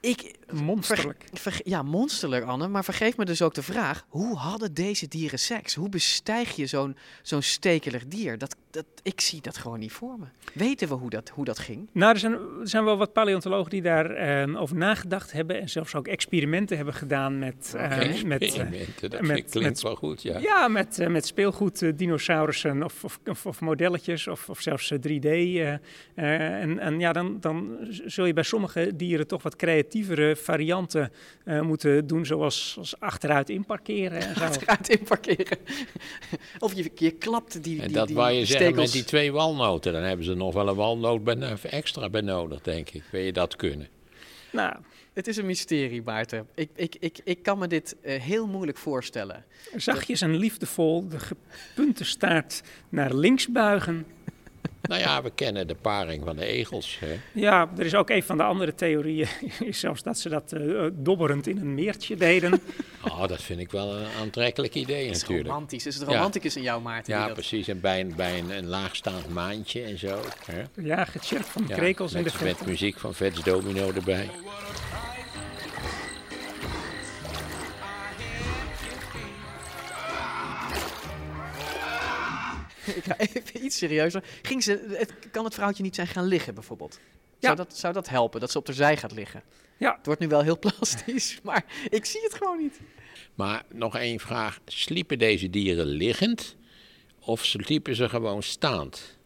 Ik, monsterlijk. ja, monsterlijk, Anne. Maar vergeef me dus ook de vraag: hoe hadden deze dieren seks? Hoe bestijg je zo'n zo'n stekelig dier? Dat, dat, ik zie dat gewoon niet voor me. Weten we hoe dat, hoe dat ging? Nou, er zijn, er zijn wel wat paleontologen die daarover over nagedacht hebben. En zelfs ook experimenten hebben gedaan met... Uh, met experimenten, dat met, klinkt met, wel goed, ja. Ja, met, uh, met speelgoed, uh, dinosaurussen of, of, of, of, modelletjes of, of zelfs 3D. en, en ja, dan, dan zul je bij sommige dieren toch wat creatievere varianten moeten doen. Zoals, zoals achteruit inparkeren en zo. [laughs] Achteruit inparkeren. [laughs] of je, je klapt die, en dat die, waar je die zegt met die twee walnoten, dan hebben ze nog wel een walnoot extra benodigd, denk ik. Wil je dat kunnen? Nou, Het is een mysterie, Maarten. Ik, ik, ik, ik kan me dit uh, heel moeilijk voorstellen. Zachtjes en liefdevol de gepunte staart naar links buigen. [laughs] Nou ja, we kennen de paring van de egels. Hè? Ja, er is ook een van de andere theorieën, [laughs] is zelfs dat ze dat uh, dobberend in een meertje deden. [laughs] Oh, dat vind ik wel een aantrekkelijk idee het is natuurlijk. romantisch. Is het romanticus ja. in jou, Maarten? Ja, dat... precies. En bij een, bij een, een laagstaand maantje en zo. Hè? Ja, gechirpt van ja, krekels in de verte. Met muziek van Vets Domino erbij. [laughs] ik ga even iets serieuzer. Ging ze, het, kan het vrouwtje niet zijn gaan liggen bijvoorbeeld? Zou, dat, zou dat helpen, dat ze op de zij gaat liggen? Ja. Het wordt nu wel heel plastisch, [laughs] maar ik zie het gewoon niet. Maar nog één vraag. Sliepen deze dieren liggend of sliepen ze gewoon staand?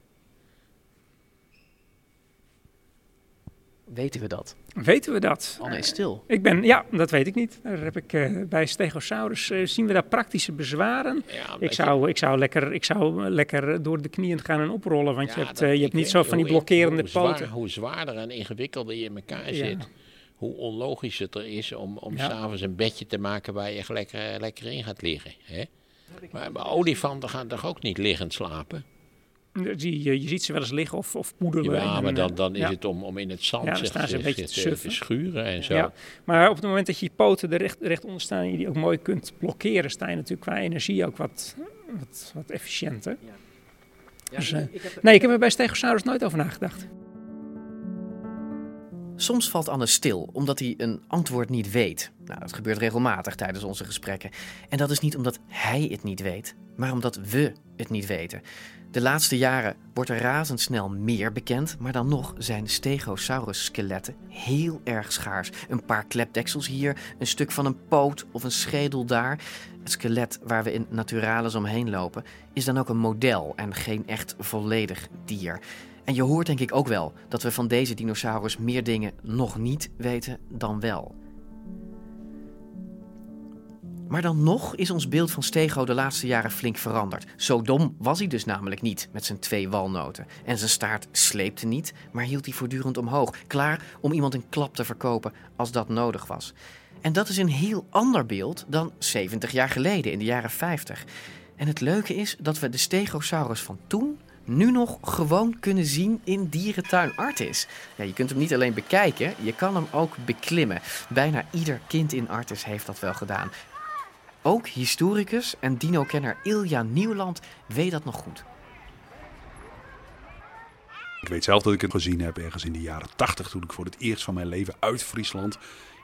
Weten we dat? Weten we dat? Anne is stil. Ik ben, ja, dat weet ik niet. Daar heb ik, uh, bij Stegosaurus uh, zien we daar praktische bezwaren. Ja, ik, zou, ik, zou lekker, ik zou lekker door de knieën gaan en oprollen, want ja, je hebt, uh, je hebt niet zo van die blokkerende hoe zwaar, poten. Hoe zwaarder en ingewikkelder je in elkaar Ja. zit, hoe onlogisch het er is om, om s'avonds een bedje te maken waar je lekker, lekker in gaat liggen. Hè? Maar, maar olifanten gaan toch ook niet liggend slapen? Die, je, je ziet ze wel eens liggen of, of poedelen. Ja, maar eh, dan, dan is ja. het om, om in het zand Ja, dan zich, staan ze een beetje te schuren en zo. Ja, maar op het moment dat je je poten er recht, recht onder staan en je die ook mooi kunt blokkeren, sta je natuurlijk qua energie ook wat, wat, wat efficiënter. Dus, eh, nee, ik heb er bij Stegosaurus nooit over nagedacht. Soms valt Anne stil omdat hij een antwoord niet weet. Nou, dat gebeurt regelmatig tijdens onze gesprekken. En dat is niet omdat hij het niet weet, maar omdat we het niet weten. De laatste jaren wordt er razendsnel meer bekend, maar dan nog zijn Stegosaurus-skeletten heel erg schaars. Een paar klepdeksels hier, een stuk van een poot of een schedel daar. Het skelet waar we in Naturalis omheen lopen is dan ook een model en geen echt volledig dier. En je hoort denk ik ook wel dat we van deze dinosaurus meer dingen nog niet weten dan wel. Maar dan nog is ons beeld van Stego de laatste jaren flink veranderd. Zo dom was hij dus namelijk niet met zijn twee walnoten. En zijn staart sleepte niet, maar hield hij voortdurend omhoog. Klaar om iemand een klap te verkopen als dat nodig was. En dat is een heel ander beeld dan 70 jaar geleden in de jaren 50. En het leuke is dat we de Stegosaurus van toen nu nog gewoon kunnen zien in dierentuin Artis. Ja, je kunt hem niet alleen bekijken, je kan hem ook beklimmen. Bijna ieder kind in Artis heeft dat wel gedaan. Ook historicus en dino-kenner Ilja Nieuwland weet dat nog goed. Ik weet zelf dat ik het gezien heb ergens in de jaren 80 toen ik voor het eerst van mijn leven uit Friesland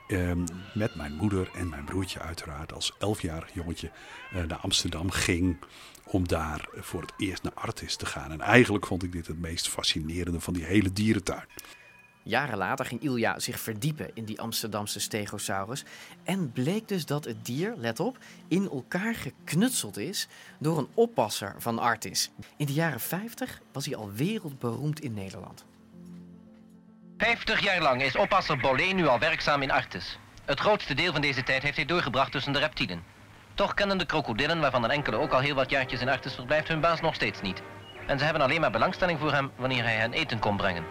ehm, met mijn moeder en mijn broertje uiteraard als elfjarig jongetje eh, naar Amsterdam ging om daar voor het eerst naar Artis te gaan. En eigenlijk vond ik dit het meest fascinerende van die hele dierentuin. Jaren later ging Ilja zich verdiepen in die Amsterdamse Stegosaurus. En bleek dus dat het dier, let op, in elkaar geknutseld is door een oppasser van Artis. In de jaren 50 was hij al wereldberoemd in Nederland. 50 jaar lang is oppasser Bolé nu al werkzaam in Artis. Het grootste deel van deze tijd heeft hij doorgebracht tussen de reptielen. Toch kennen de krokodillen, waarvan een enkele ook al heel wat jaartjes in Artis verblijft, hun baas nog steeds niet. En ze hebben alleen maar belangstelling voor hem wanneer hij hen eten komt brengen.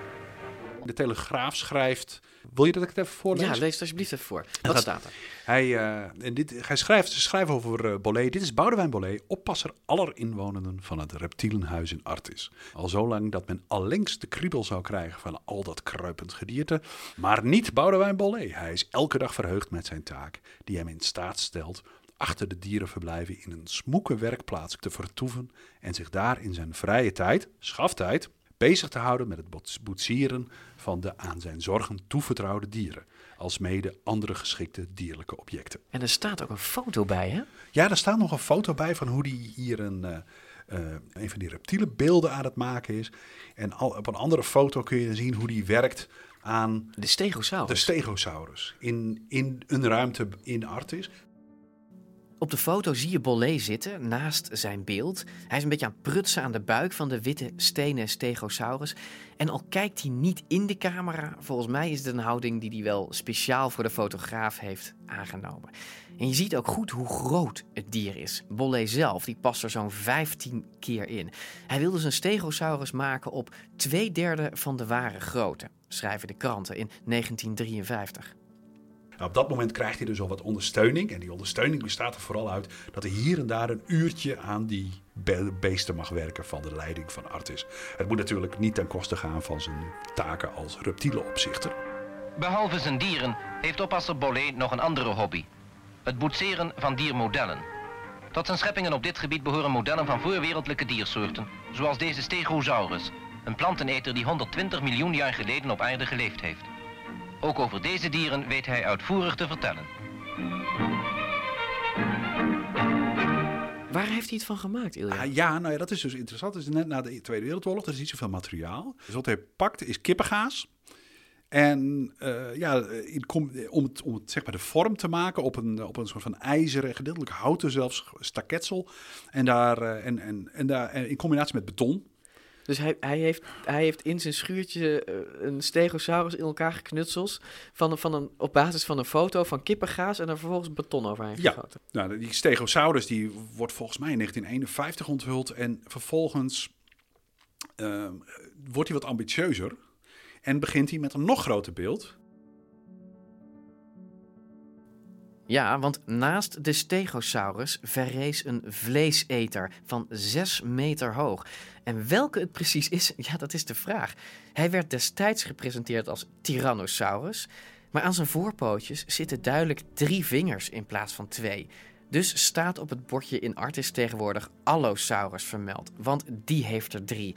De Telegraaf schrijft. Wil je dat ik het even voorlees? Ja, lees het alsjeblieft even voor. Wat Wat staat er? Hij, eh, en dit, hij schrijft, ze schrijven over Bolé. Dit is Boudewijn Bolé, oppasser aller inwonenden van het reptielenhuis in Artis. Al zo lang dat men allengs de kriebel zou krijgen van al dat kruipend gedierte. Maar niet Boudewijn Bolé. Hij is elke dag verheugd met zijn taak, die hem in staat stelt achter de dierenverblijven in een smoeke werkplaats te vertoeven en zich daar in zijn vrije tijd, schaftijd, bezig te houden met het boets- boetsieren van de aan zijn zorgen toevertrouwde dieren, alsmede andere geschikte dierlijke objecten. En er staat ook een foto bij, hè? Ja, er staat nog een foto bij van hoe die hier een, eh, eh, een van die reptiele beelden aan het maken is. En al, op een andere foto kun je zien hoe die werkt aan de stegosaurus. De stegosaurus in, in een ruimte in Artis. Op de foto zie je Bolé zitten naast zijn beeld. Hij is een beetje aan het prutsen aan de buik van de witte stenen Stegosaurus. En al kijkt hij niet in de camera, volgens mij is het een houding die hij wel speciaal voor de fotograaf heeft aangenomen. En je ziet ook goed hoe groot het dier is. Bolé zelf, die past er zo'n 15 keer in. Hij wilde zijn Stegosaurus maken op twee derde van de ware grootte, schrijven de kranten in 1953. Op dat moment krijgt hij dus al wat ondersteuning. En die ondersteuning bestaat er vooral uit dat hij hier en daar een uurtje aan die be- beesten mag werken van de leiding van Artis. Het moet natuurlijk niet ten koste gaan van zijn taken als reptielenopzichter. Behalve zijn dieren heeft oppasser Bollet nog een andere hobby. Het boetseren van diermodellen. Tot zijn scheppingen op dit gebied behoren modellen van voorwereldlijke diersoorten, zoals deze Stegosaurus, een planteneter die 120 miljoen jaar geleden op aarde geleefd heeft. Ook over deze dieren weet hij uitvoerig te vertellen. Waar heeft hij het van gemaakt, Ilja? Ah, ja, nou ja, dat is dus interessant. Het is net na de Tweede Wereldoorlog, er is niet zoveel materiaal. Dus wat hij pakt is kippengaas. En eh, ja, in com- om, het, om het, zeg maar de vorm te maken op een, op een soort van ijzeren, gedeeltelijk houten zelfs, staketsel. En, daar, eh, en, en, en daar en in combinatie met beton. Dus hij, hij, heeft, hij heeft in zijn schuurtje eh, een stegosaurus in elkaar geknutseld. Van, een- van een, op basis van een foto van kippengaas en er vervolgens beton overheen Ja, gegoten. nou, die Stegosaurus die wordt volgens mij in 1951 onthuld. En vervolgens eh, wordt hij wat ambitieuzer. En begint hij met een nog groter beeld. Ja, want naast de Stegosaurus verrees een vleeseter van 6 meter hoog. En welke het precies is, [laughs] ja, dat is de vraag. Hij werd destijds gepresenteerd als Tyrannosaurus, maar aan zijn voorpootjes zitten duidelijk drie vingers in plaats van twee. Dus staat op het bordje in Artis tegenwoordig Allosaurus vermeld, want die heeft er drie.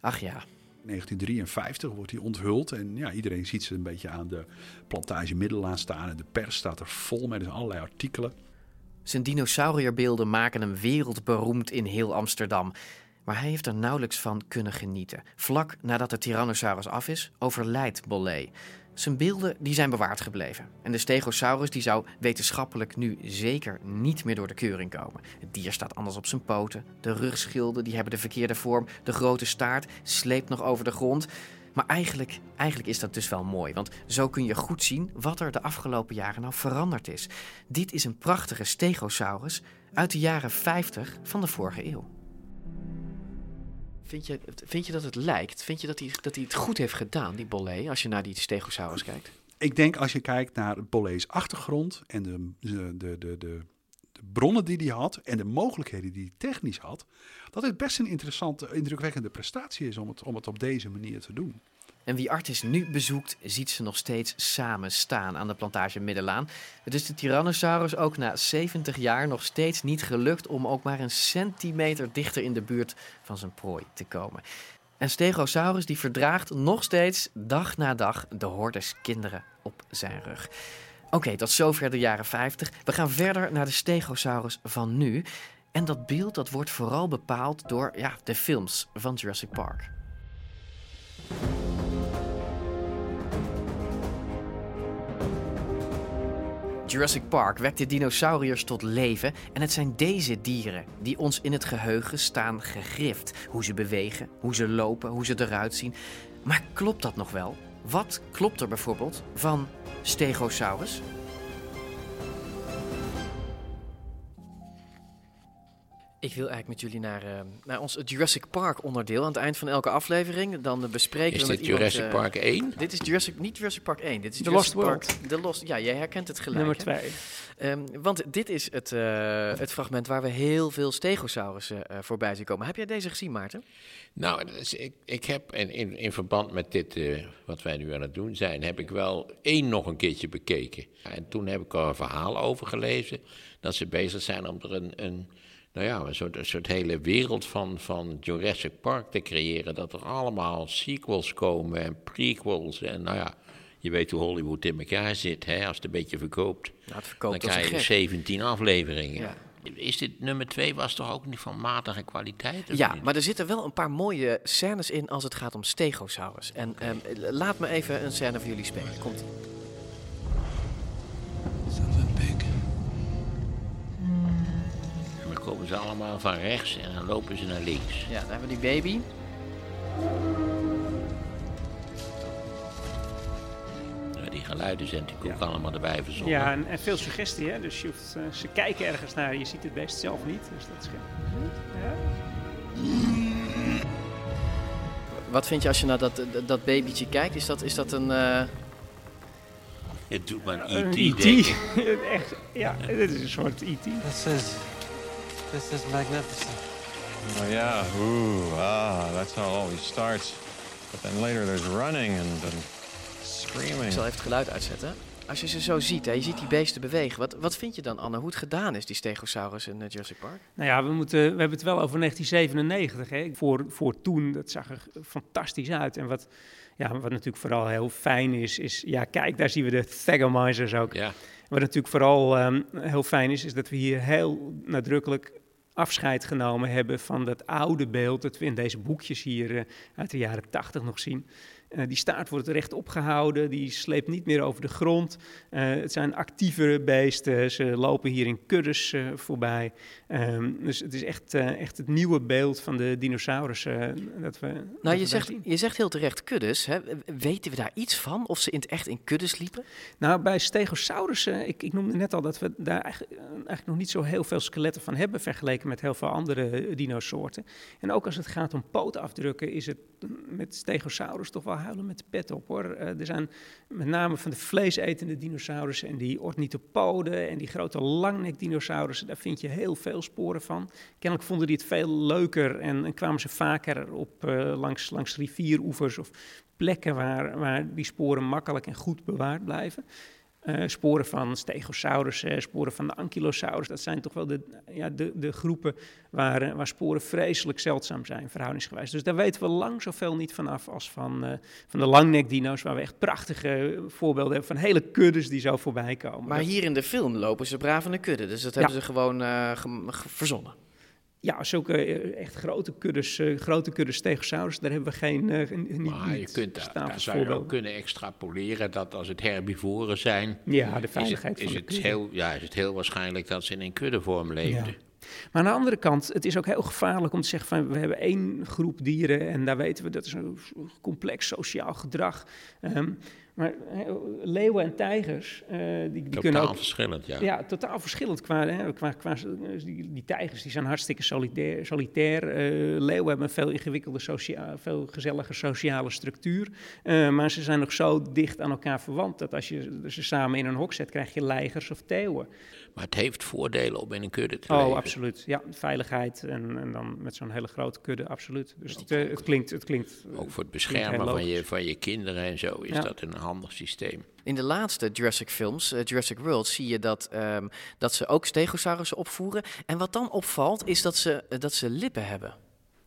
Ach ja, 1953 wordt hij onthuld. En ja, iedereen ziet ze een beetje aan de plantage Middelaan staan. En de pers staat er vol met allerlei artikelen. Zijn dinosaurierbeelden maken hem wereldberoemd in heel Amsterdam. Maar hij heeft er nauwelijks van kunnen genieten. Vlak nadat de Tyrannosaurus af is, overlijdt Bollet. Zijn beelden die zijn bewaard gebleven. En de Stegosaurus die zou wetenschappelijk nu zeker niet meer door de keuring komen. Het dier staat anders op zijn poten. De rugschilden die hebben de verkeerde vorm. De grote staart sleept nog over de grond. Maar eigenlijk, eigenlijk is dat dus wel mooi, want zo kun je goed zien wat er de afgelopen jaren nou veranderd is. Dit is een prachtige Stegosaurus uit de jaren 50 van de vorige eeuw. Vind je, vind je dat het lijkt? Vind je dat hij, dat hij het goed heeft gedaan, die Bollet, als je naar die Stegosaurus kijkt? Ik denk als je kijkt naar Bolle's achtergrond en de, de, de, de, bronnen die hij had en de mogelijkheden die hij technisch had, dat het best een interessante, indrukwekkende prestatie is om het, om het op deze manier te doen. En wie Artis nu bezoekt, ziet ze nog steeds samen staan aan de plantage Middelaan. Het is de Tyrannosaurus ook na 70 jaar nog steeds niet gelukt om ook maar een centimeter dichter in de buurt van zijn prooi te komen. En Stegosaurus die verdraagt nog steeds dag na dag de hordes kinderen op zijn rug. Oké, tot zover de jaren 50. We gaan verder naar de Stegosaurus van nu. En dat beeld dat wordt vooral bepaald door ja, de films van Jurassic Park. Jurassic Park wekt de dinosauriërs tot leven en het zijn deze dieren die ons in het geheugen staan gegrift. Hoe ze bewegen, hoe ze lopen, hoe ze eruit zien. Maar klopt dat nog wel? Wat klopt er bijvoorbeeld van Stegosaurus? Ik wil eigenlijk met jullie naar, eh, naar ons Jurassic Park onderdeel. Aan het eind van elke aflevering. Dan bespreken Is we met dit iemand... Jurassic eh, Park 1? Dit is Jurassic, niet Jurassic Park 1. Dit is The Jurassic Lost Park, World. The Lost, ja, jij herkent het gelijk. Nummer hè? twee. Ehm, want dit is het, eh, het fragment waar we heel veel stegosaurussen eh, voorbij zien komen. Heb jij deze gezien, Maarten? Nou, dus ik, ik heb in, in, in verband met dit, eh, wat wij nu aan het doen zijn, heb ik wel één nog een keertje bekeken. En toen heb ik er een verhaal over gelezen, dat ze bezig zijn om er een, een nou ja, een soort, een soort hele wereld van, van Jurassic Park te creëren. Dat er allemaal sequels komen en prequels en nou ja... Je weet hoe Hollywood in elkaar zit, hè? als het een beetje verkoopt. Nou, het verkoopt dan krijg je gek. 17 afleveringen. Ja. Is dit nummer 2 was toch ook niet van matige kwaliteit? Ja, niet? maar er zitten wel een paar mooie scènes in als het gaat om stegosaurus. En ehm, laat me even een scène voor jullie spelen. Komt ze allemaal van rechts en dan lopen ze naar links. Ja, daar hebben we die baby. Ja, die geluiden zijn natuurlijk ook allemaal erbij verzonnen. Ja, en, en veel suggestie, hè? Dus je hoeft, eh, ze kijken ergens naar, je ziet het best zelf niet. Dus dat is goed. Ja. Wat vind je als je naar dat, dat, dat babytje kijkt? Is dat, is dat een... eh, Het doet me aan Een E.T. Denken. [laughs] Echt, ja, dit is een soort E.T. This is, this is magnificent. Oh yeah, ooh, ah, that's how it always starts. But then later there's running and, and screaming. Ik zal even het geluid uitzetten. Als je ze zo ziet, hè, je ziet die beesten bewegen. Wat, wat vind je dan, Anne, hoe het gedaan is, die Stegosaurus in eh, Jurassic Park? Nou ja, we, moeten, we hebben het wel over 1997. Hè. Voor, voor toen, dat zag er fantastisch uit. En wat, ja, wat natuurlijk vooral heel fijn is, is... Ja, kijk, daar zien we de Thagomizers ook. Ja. Wat natuurlijk vooral ehm, heel fijn is, is dat we hier heel nadrukkelijk afscheid genomen hebben van dat oude beeld dat we in deze boekjes hier eh, uit de jaren 80 nog zien. Eh, die staart wordt rechtop gehouden, die sleept niet meer over de grond. Eh, het zijn actievere beesten, ze lopen hier in kuddes eh, voorbij. Ehm, dus het is echt, echt het nieuwe beeld van de dinosaurussen dat we dat Nou, je zegt, je zegt heel terecht kuddes. Hè? Weten we daar iets van? Of ze in het echt in kuddes liepen? Nou, bij Stegosaurussen, ik, ik noemde net al dat we daar eigenlijk, eigenlijk nog niet zo heel veel skeletten van hebben vergeleken met heel veel andere dinosoorten. En ook als het gaat om pootafdrukken, is het mm, met Stegosaurus toch wel huilen met de pet op hoor. Eh, er zijn met name van de vleesetende dinosaurussen en die ornithopoden en die grote langnekdinosaurussen, daar vind je heel veel sporen van. Kennelijk vonden die het veel leuker en, en kwamen ze vaker op eh, langs, langs rivieroevers of plekken waar, waar die sporen makkelijk en goed bewaard blijven. Eh, sporen van Stegosaurus, eh, sporen van de Ankylosaurus, dat zijn toch wel de, ja, de, de groepen waar, waar sporen vreselijk zeldzaam zijn, verhoudingsgewijs. Dus daar weten we lang zoveel niet vanaf als van, eh, van de langnekdino's, waar we echt prachtige voorbeelden hebben van hele kuddes die zo voorbij komen. Maar Dat- hier in de film lopen ze braaf in de kudde. Dus dat Ja. hebben ze gewoon ge- verzonnen. Ja, zulke eh, echt grote kuddes, eh, grote kuddes Stegosaurus, daar hebben we geen, eh, niet, Maar je kunt daar, zou je ook kunnen extrapoleren dat als het herbivoren zijn... Ja, de is het- veiligheid is van de het, kudde. heel, ja, is het heel waarschijnlijk dat ze in een kuddevorm leefden. Ja. Maar aan de andere kant, het is ook heel gevaarlijk om te zeggen van we hebben één groep dieren en daar weten we dat is een complex sociaal gedrag. Ehm, maar leeuwen en tijgers, eh, die, die Totaal kunnen ook... verschillend, ja. Ja, totaal verschillend. Qua, hè, qua, qua, die, die tijgers die zijn hartstikke solitair. solitair. Eh, leeuwen hebben een veel ingewikkelde, socia veel gezelliger sociale structuur. Eh, maar ze zijn nog zo dicht aan elkaar verwant dat als je ze samen in een hok zet, krijg je leigers of theeuwen. Maar het heeft voordelen om in een kudde te Oh, leven. absoluut. Ja, veiligheid en, en dan met zo'n hele grote kudde, absoluut. Dus het, het klinkt... Het klinkt Ook voor het beschermen van je, van je kinderen en zo is Ja. dat een handig systeem. In de laatste Jurassic films, eh, Jurassic World, zie je dat, ehm, dat ze ook stegosaurussen opvoeren. En wat dan opvalt, is dat ze, eh, dat ze lippen hebben.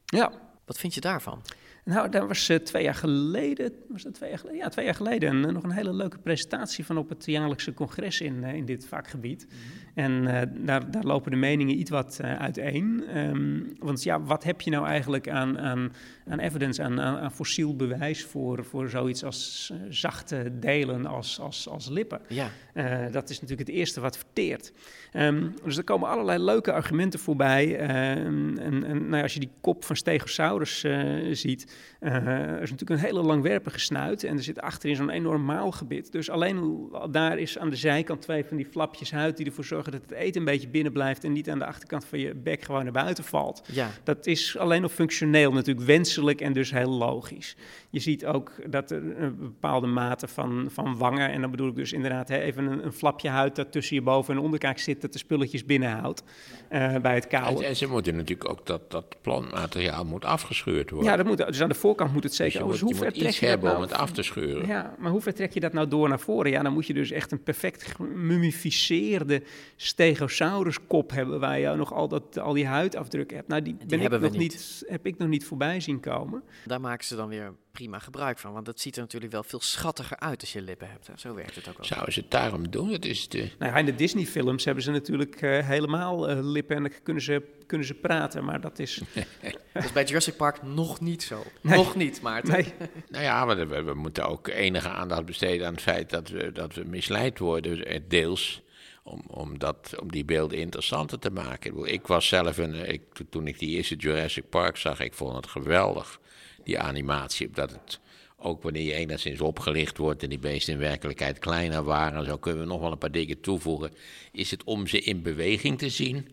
Ja. Wat vind je daarvan? Nou, daar was eh, twee jaar geleden, was dat twee jaar geleden? Ja, twee jaar geleden een, nog een hele leuke presentatie van op het jaarlijkse congres in, eh, in dit vakgebied. En eh, daar, daar lopen de meningen iets wat eh, uiteen. Ehm, want ja, wat heb je nou eigenlijk aan, aan, aan evidence, aan, aan, aan fossiel bewijs voor, voor zoiets als eh, zachte delen als, als, als lippen? Ja. Eh, dat is natuurlijk het eerste wat verteert. Ehm, dus er komen allerlei leuke argumenten voorbij. Ehm, en, en nou ja, als je die kop van Stegosaurus eh, ziet, eh, er is natuurlijk een hele langwerpige snuit en er zit achterin zo'n enorm maalgebit. Dus alleen al daar is aan de zijkant twee van die flapjes huid die ervoor zorgen dat het eten een beetje binnen blijft en niet aan de achterkant van je bek gewoon naar buiten valt. Ja. Dat is alleen nog functioneel natuurlijk wenselijk en dus heel logisch. Je ziet ook dat er een bepaalde mate van, van wangen, en dan bedoel ik dus inderdaad hè, even een, een flapje huid dat tussen je boven- en onderkaak zit, dat de spulletjes binnenhoudt eh, bij het En, kauwen. en ze moeten natuurlijk ook dat, dat plantmateriaal moet afgescheurd worden. Ja, dat moet, dus aan de voorkant moet het Dus zeker. dus hoe ver trek je dat hebben om nou het af te scheuren. Ja, maar hoe ver trek je dat nou door naar voren? Ja, dan moet je dus echt een perfect gemummificeerde stegosaurus-kop hebben... waar je nog al, dat, al die huidafdrukken hebt. Nou, die, ben ik nog niet. heb ik nog niet voorbij zien komen. Daar maken ze dan weer prima gebruik van. Want het ziet er natuurlijk wel veel schattiger uit als je lippen hebt. hè. Zo werkt het ook wel. Zouden ze het daarom doen? Dat is de... Nou ja, in de Disney-films hebben ze natuurlijk eh, helemaal eh, lippen... en dan kunnen ze, kunnen ze praten, maar dat is... [laughs] Dat is bij Jurassic Park nog niet zo. Nee. Nog niet, Maarten. Nee. [laughs] Nou ja, maar we, we moeten ook enige aandacht besteden aan het feit dat we, dat we misleid worden, eh, deels. Om, om, dat, om die beelden interessanter te maken. Ik, was zelf, een, ik, toen ik die eerste Jurassic Park zag, ik vond het geweldig, die animatie. Dat het, ook wanneer je enigszins opgelicht wordt en die beesten in werkelijkheid kleiner waren, zo kunnen we nog wel een paar dingen toevoegen. Is het om ze in beweging te zien?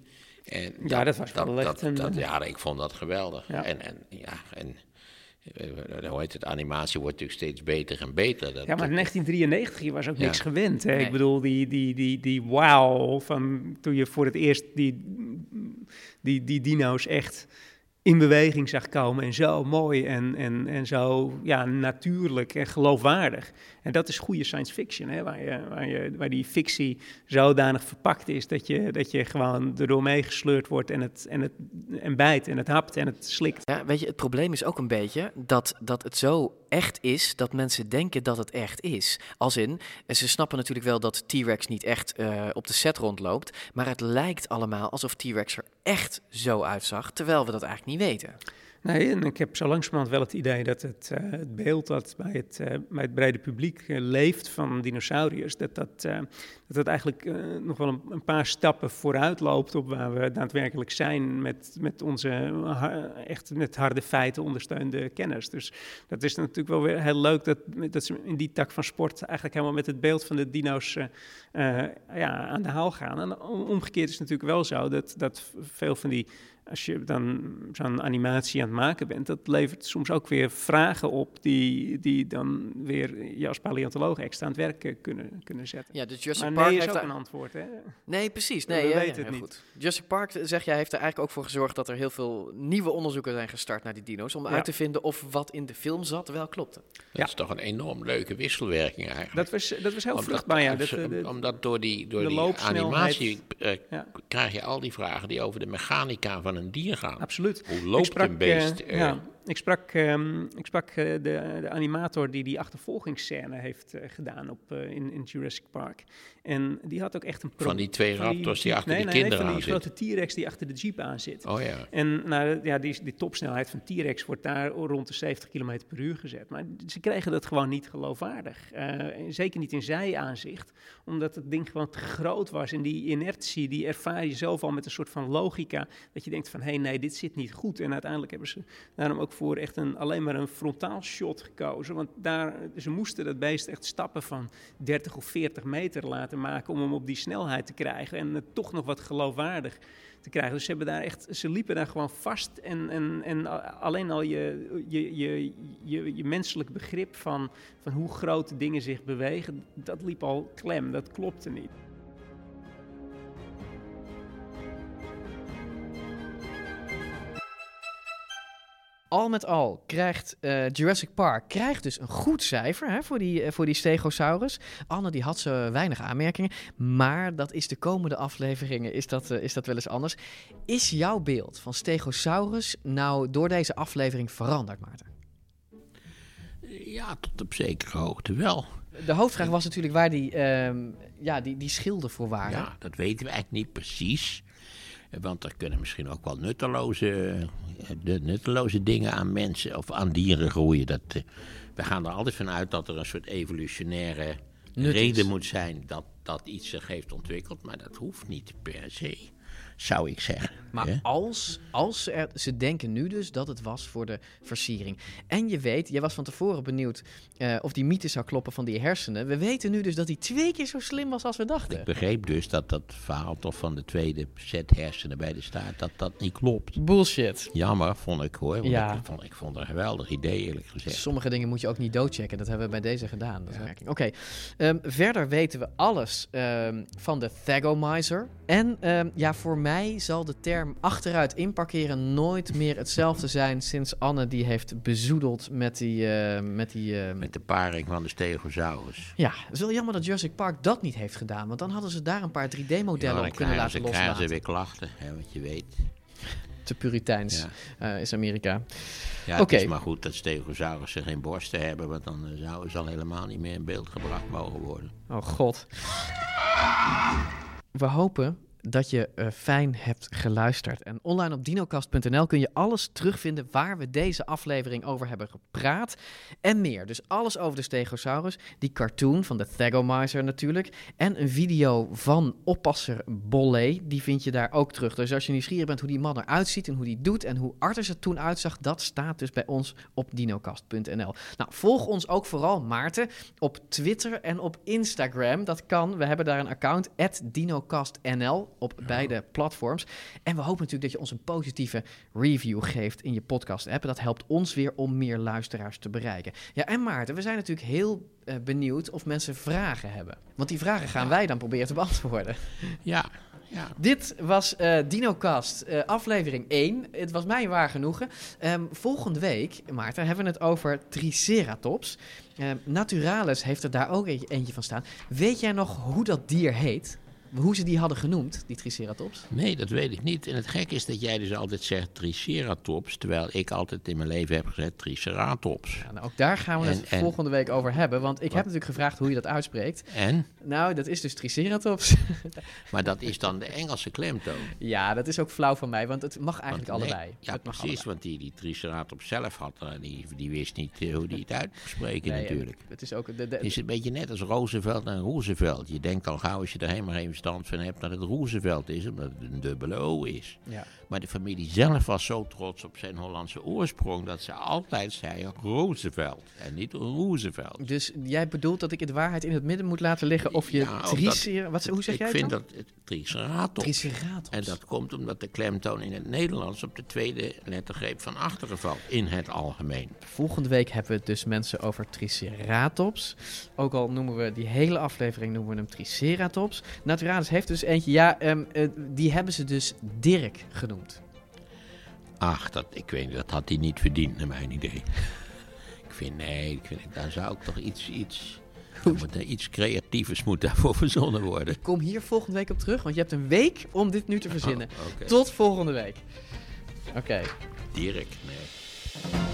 En Ja, dat was wel echt dat, een- dat- ja, ik vond dat geweldig. Ja. En, en, ja, en eh, hoe heet het, animatie wordt natuurlijk steeds beter en beter. Dat, Ja, maar in 1993 je was ook Ja. niks gewend. Hè? Nee. Ik bedoel, die, die, die, die wow van toen je voor het eerst die, die, die dino's echt in beweging zag komen. En zo mooi en, en, en zo ja, natuurlijk en geloofwaardig. En dat is goede science fiction, hè? Waar, je, waar, je, waar die fictie zodanig verpakt is dat je, dat je gewoon erdoor meegesleurd wordt en het, en het en bijt en het hapt en het slikt. Ja, weet je, het probleem is ook een beetje dat, dat het zo echt is dat mensen denken dat het echt is. Als in, ze snappen natuurlijk wel dat T-Rex niet echt eh, op de set rondloopt, maar het lijkt allemaal alsof T-Rex er echt zo uitzag, terwijl we dat eigenlijk niet weten. Nee, en ik heb zo langzamerhand wel het idee dat het, eh, het beeld dat bij het, eh, bij het brede publiek eh, leeft van dinosauriërs, dat dat, dat, dat eigenlijk nog wel een, een paar stappen vooruit loopt op waar we daadwerkelijk zijn met, met onze echt met harde feiten ondersteunde kennis. Dus dat is natuurlijk wel weer heel leuk dat, dat ze in die tak van sport eigenlijk helemaal met het beeld van de dino's ja, aan de haal gaan. En om- omgekeerd is het natuurlijk wel zo dat, dat veel van die als je dan zo'n animatie aan het maken bent, dat levert soms ook weer vragen op die, die dan weer je als paleontoloog extra aan het werk eh, kunnen, kunnen zetten. Ja, dus Jurassic maar Park nee is heeft ook daar- een antwoord, hè? Nee, precies. We Nee, ja, weten ja, het niet. goed. Jurassic Park, zeg jij, heeft er eigenlijk ook voor gezorgd dat er heel veel nieuwe onderzoeken zijn gestart naar die dino's, om Ja. uit te vinden of wat in de film zat wel klopte. Dat is toch een enorm leuke wisselwerking eigenlijk. Dat was, dat was heel Omdat- vruchtbaar, ja. Dat, eh, de- omdat door die, door de die animatie eh, Ja. krijg je al die vragen die over de mechanica van een dier gaan. Absoluut. Hoe loopt sprak, een beest? eh, ja, ik sprak, ehm, ik sprak eh, de, de animator die die achtervolgingsscène heeft eh, gedaan op, eh, in, in Jurassic Park. En die had ook echt een... Van die twee raptors die jeep- achter nee, die nee, kinderen nee, van die aan grote T-Rex die achter de jeep aan zit. Oh ja. En nou, ja, die, die topsnelheid van T-Rex wordt daar rond de 70 km per uur gezet. Maar ze kregen dat gewoon niet geloofwaardig. Zeker niet in zijaanzicht, omdat het ding gewoon te groot was. En die inertie, die ervaar je zelf al met een soort van logica. Dat je denkt van, hé hey, nee, dit zit niet goed. En uiteindelijk hebben ze daarom ook voor echt een, alleen maar een frontaal shot gekozen. Want daar, ze moesten dat beest echt stappen van 30 of 40 meter laten maken om hem op die snelheid te krijgen. En het toch nog wat geloofwaardig te krijgen. Dus ze, hebben daar echt, ze liepen daar gewoon vast. En, en, en alleen al je, je, je, je, je menselijk begrip van, van hoe grote dingen zich bewegen, dat liep al klem. Dat klopte niet. Al met al krijgt eh, Jurassic Park krijgt dus een goed cijfer hè, voor, die, eh, voor die Stegosaurus. Anne die had zo weinig aanmerkingen, maar dat is de komende afleveringen is dat, eh, is dat wel eens anders. Is jouw beeld van Stegosaurus nou door deze aflevering veranderd, Maarten? Ja, tot op zekere hoogte wel. De hoofdvraag was natuurlijk waar die, ehm, ja, die, die schilden voor waren. Ja, dat weten we eigenlijk niet precies. Want er kunnen misschien ook wel nutteloze, de nutteloze dingen aan mensen of aan dieren groeien. Dat, eh, we gaan er altijd vanuit dat er een soort evolutionaire reden moet zijn dat, dat iets zich heeft ontwikkeld. Maar dat hoeft niet per se, zou ik zeggen. Maar als, als er, ze denken nu dus dat het was voor de versiering. En je weet, jij was van tevoren benieuwd eh, of die mythe zou kloppen van die hersenen. We weten nu dus dat hij twee keer zo slim was als we dachten. Ik begreep dus dat dat verhaal toch van de tweede set hersenen bij de staart, dat dat niet klopt. Bullshit. Jammer, vond ik hoor. Want Ja. ik, vond, ik vond het een geweldig idee, eerlijk gezegd. Sommige dingen moet je ook niet doodchecken. Dat hebben we bij deze gedaan. Oké. Ehm, verder weten we alles ehm, van de Thagomizer. En ehm, ja, voor mij zal de term achteruit inparkeren nooit meer hetzelfde zijn sinds Anne die heeft bezoedeld met die... eh, met, die eh, Met de paring van de Stegosaurus. Ja, het is wel jammer dat Jurassic Park dat niet heeft gedaan. Want dan hadden ze daar een paar 3D-modellen Ja, dan op kunnen laten ze, krijgen loslaten. ze weer klachten, hè, wat je weet. Te puriteins eh, is Amerika. Ja, het is maar goed dat stegosaurussen geen borsten hebben, want dan zouden ze al helemaal niet meer in beeld gebracht mogen worden. Oh god. We hopen dat je eh, fijn hebt geluisterd. En online op dinocast.nl kun je alles terugvinden waar we deze aflevering over hebben gepraat. En meer. Dus alles over de Stegosaurus. Die cartoon van de Thagomizer natuurlijk. En een video van oppasser Bolle. Die vind je daar ook terug. Dus als je nieuwsgierig bent hoe die man eruit ziet en hoe die doet en hoe Arthur er toen uitzag, dat staat dus bij ons op dinocast.nl. Nou, volg ons ook vooral, Maarten, op Twitter en op Instagram. Dat kan. We hebben daar een account, dinocastnl. Op beide platforms. En we hopen natuurlijk dat je ons een positieve review geeft in je podcast-app. Dat helpt ons weer om meer luisteraars te bereiken. Ja, en Maarten, we zijn natuurlijk heel uh, benieuwd of mensen vragen hebben. Want die vragen gaan wij dan proberen te beantwoorden. Ja, ja. Dit was uh, DinoCast, uh, aflevering 1. Het was mij waar genoegen. Um, volgende week, Maarten, hebben we het over Triceratops. Uh, Naturalis heeft er daar ook eentje, eentje van staan. Weet jij nog hoe dat dier heet? Hoe ze die hadden genoemd, die Triceratops? Nee, dat weet ik niet. En het gekke is dat jij dus altijd zegt Triceratops, terwijl ik altijd in mijn leven heb gezegd Triceratops. Ja, nou, ook daar gaan we en, het en, volgende week over hebben, want ik wat? heb natuurlijk gevraagd hoe je dat uitspreekt. En? Nou, dat is dus Triceratops. [laughs] maar dat is dan de Engelse klemtoon. Ja, dat is ook flauw van mij, want het mag eigenlijk want, allebei. Nee, ja, het precies, allebei. want die, die Triceratops zelf had, die, die wist niet uh, hoe die het uitspreken nee, natuurlijk. Het is ook... De, de, het is een beetje net als Roosevelt en Roosevelt. Je denkt al gauw als je er helemaal even verstand van hebt dat het Roosevelt is, omdat het een dubbele O is. Ja. Maar de familie zelf was zo trots op zijn Hollandse oorsprong dat ze altijd zei Roosevelt en niet Roosevelt. Dus jij bedoelt dat ik het waarheid in het midden moet laten liggen of je ja, tricer... Wat, hoe zeg ik jij Ik vind dan? dat het triceratops. Triceratops. En dat komt omdat de klemtoon in het Nederlands op de tweede lettergreep van achteren valt, in het algemeen. Volgende week hebben we het dus mensen over triceratops. Ook al noemen we die hele aflevering noemen we hem triceratops. Heeft dus eentje, ja, um, uh, die hebben ze dus Dirk genoemd. Ach, dat, ik weet niet, dat had hij niet verdiend, naar mijn idee. [laughs] ik vind, nee, ik vind, daar zou ik toch iets, iets, moet, iets creatievers moet daarvoor verzonnen worden. Ik kom hier volgende week op terug, want je hebt een week om dit nu te verzinnen. Oh, okay. Tot volgende week. Oké. Okay. Dirk, nee.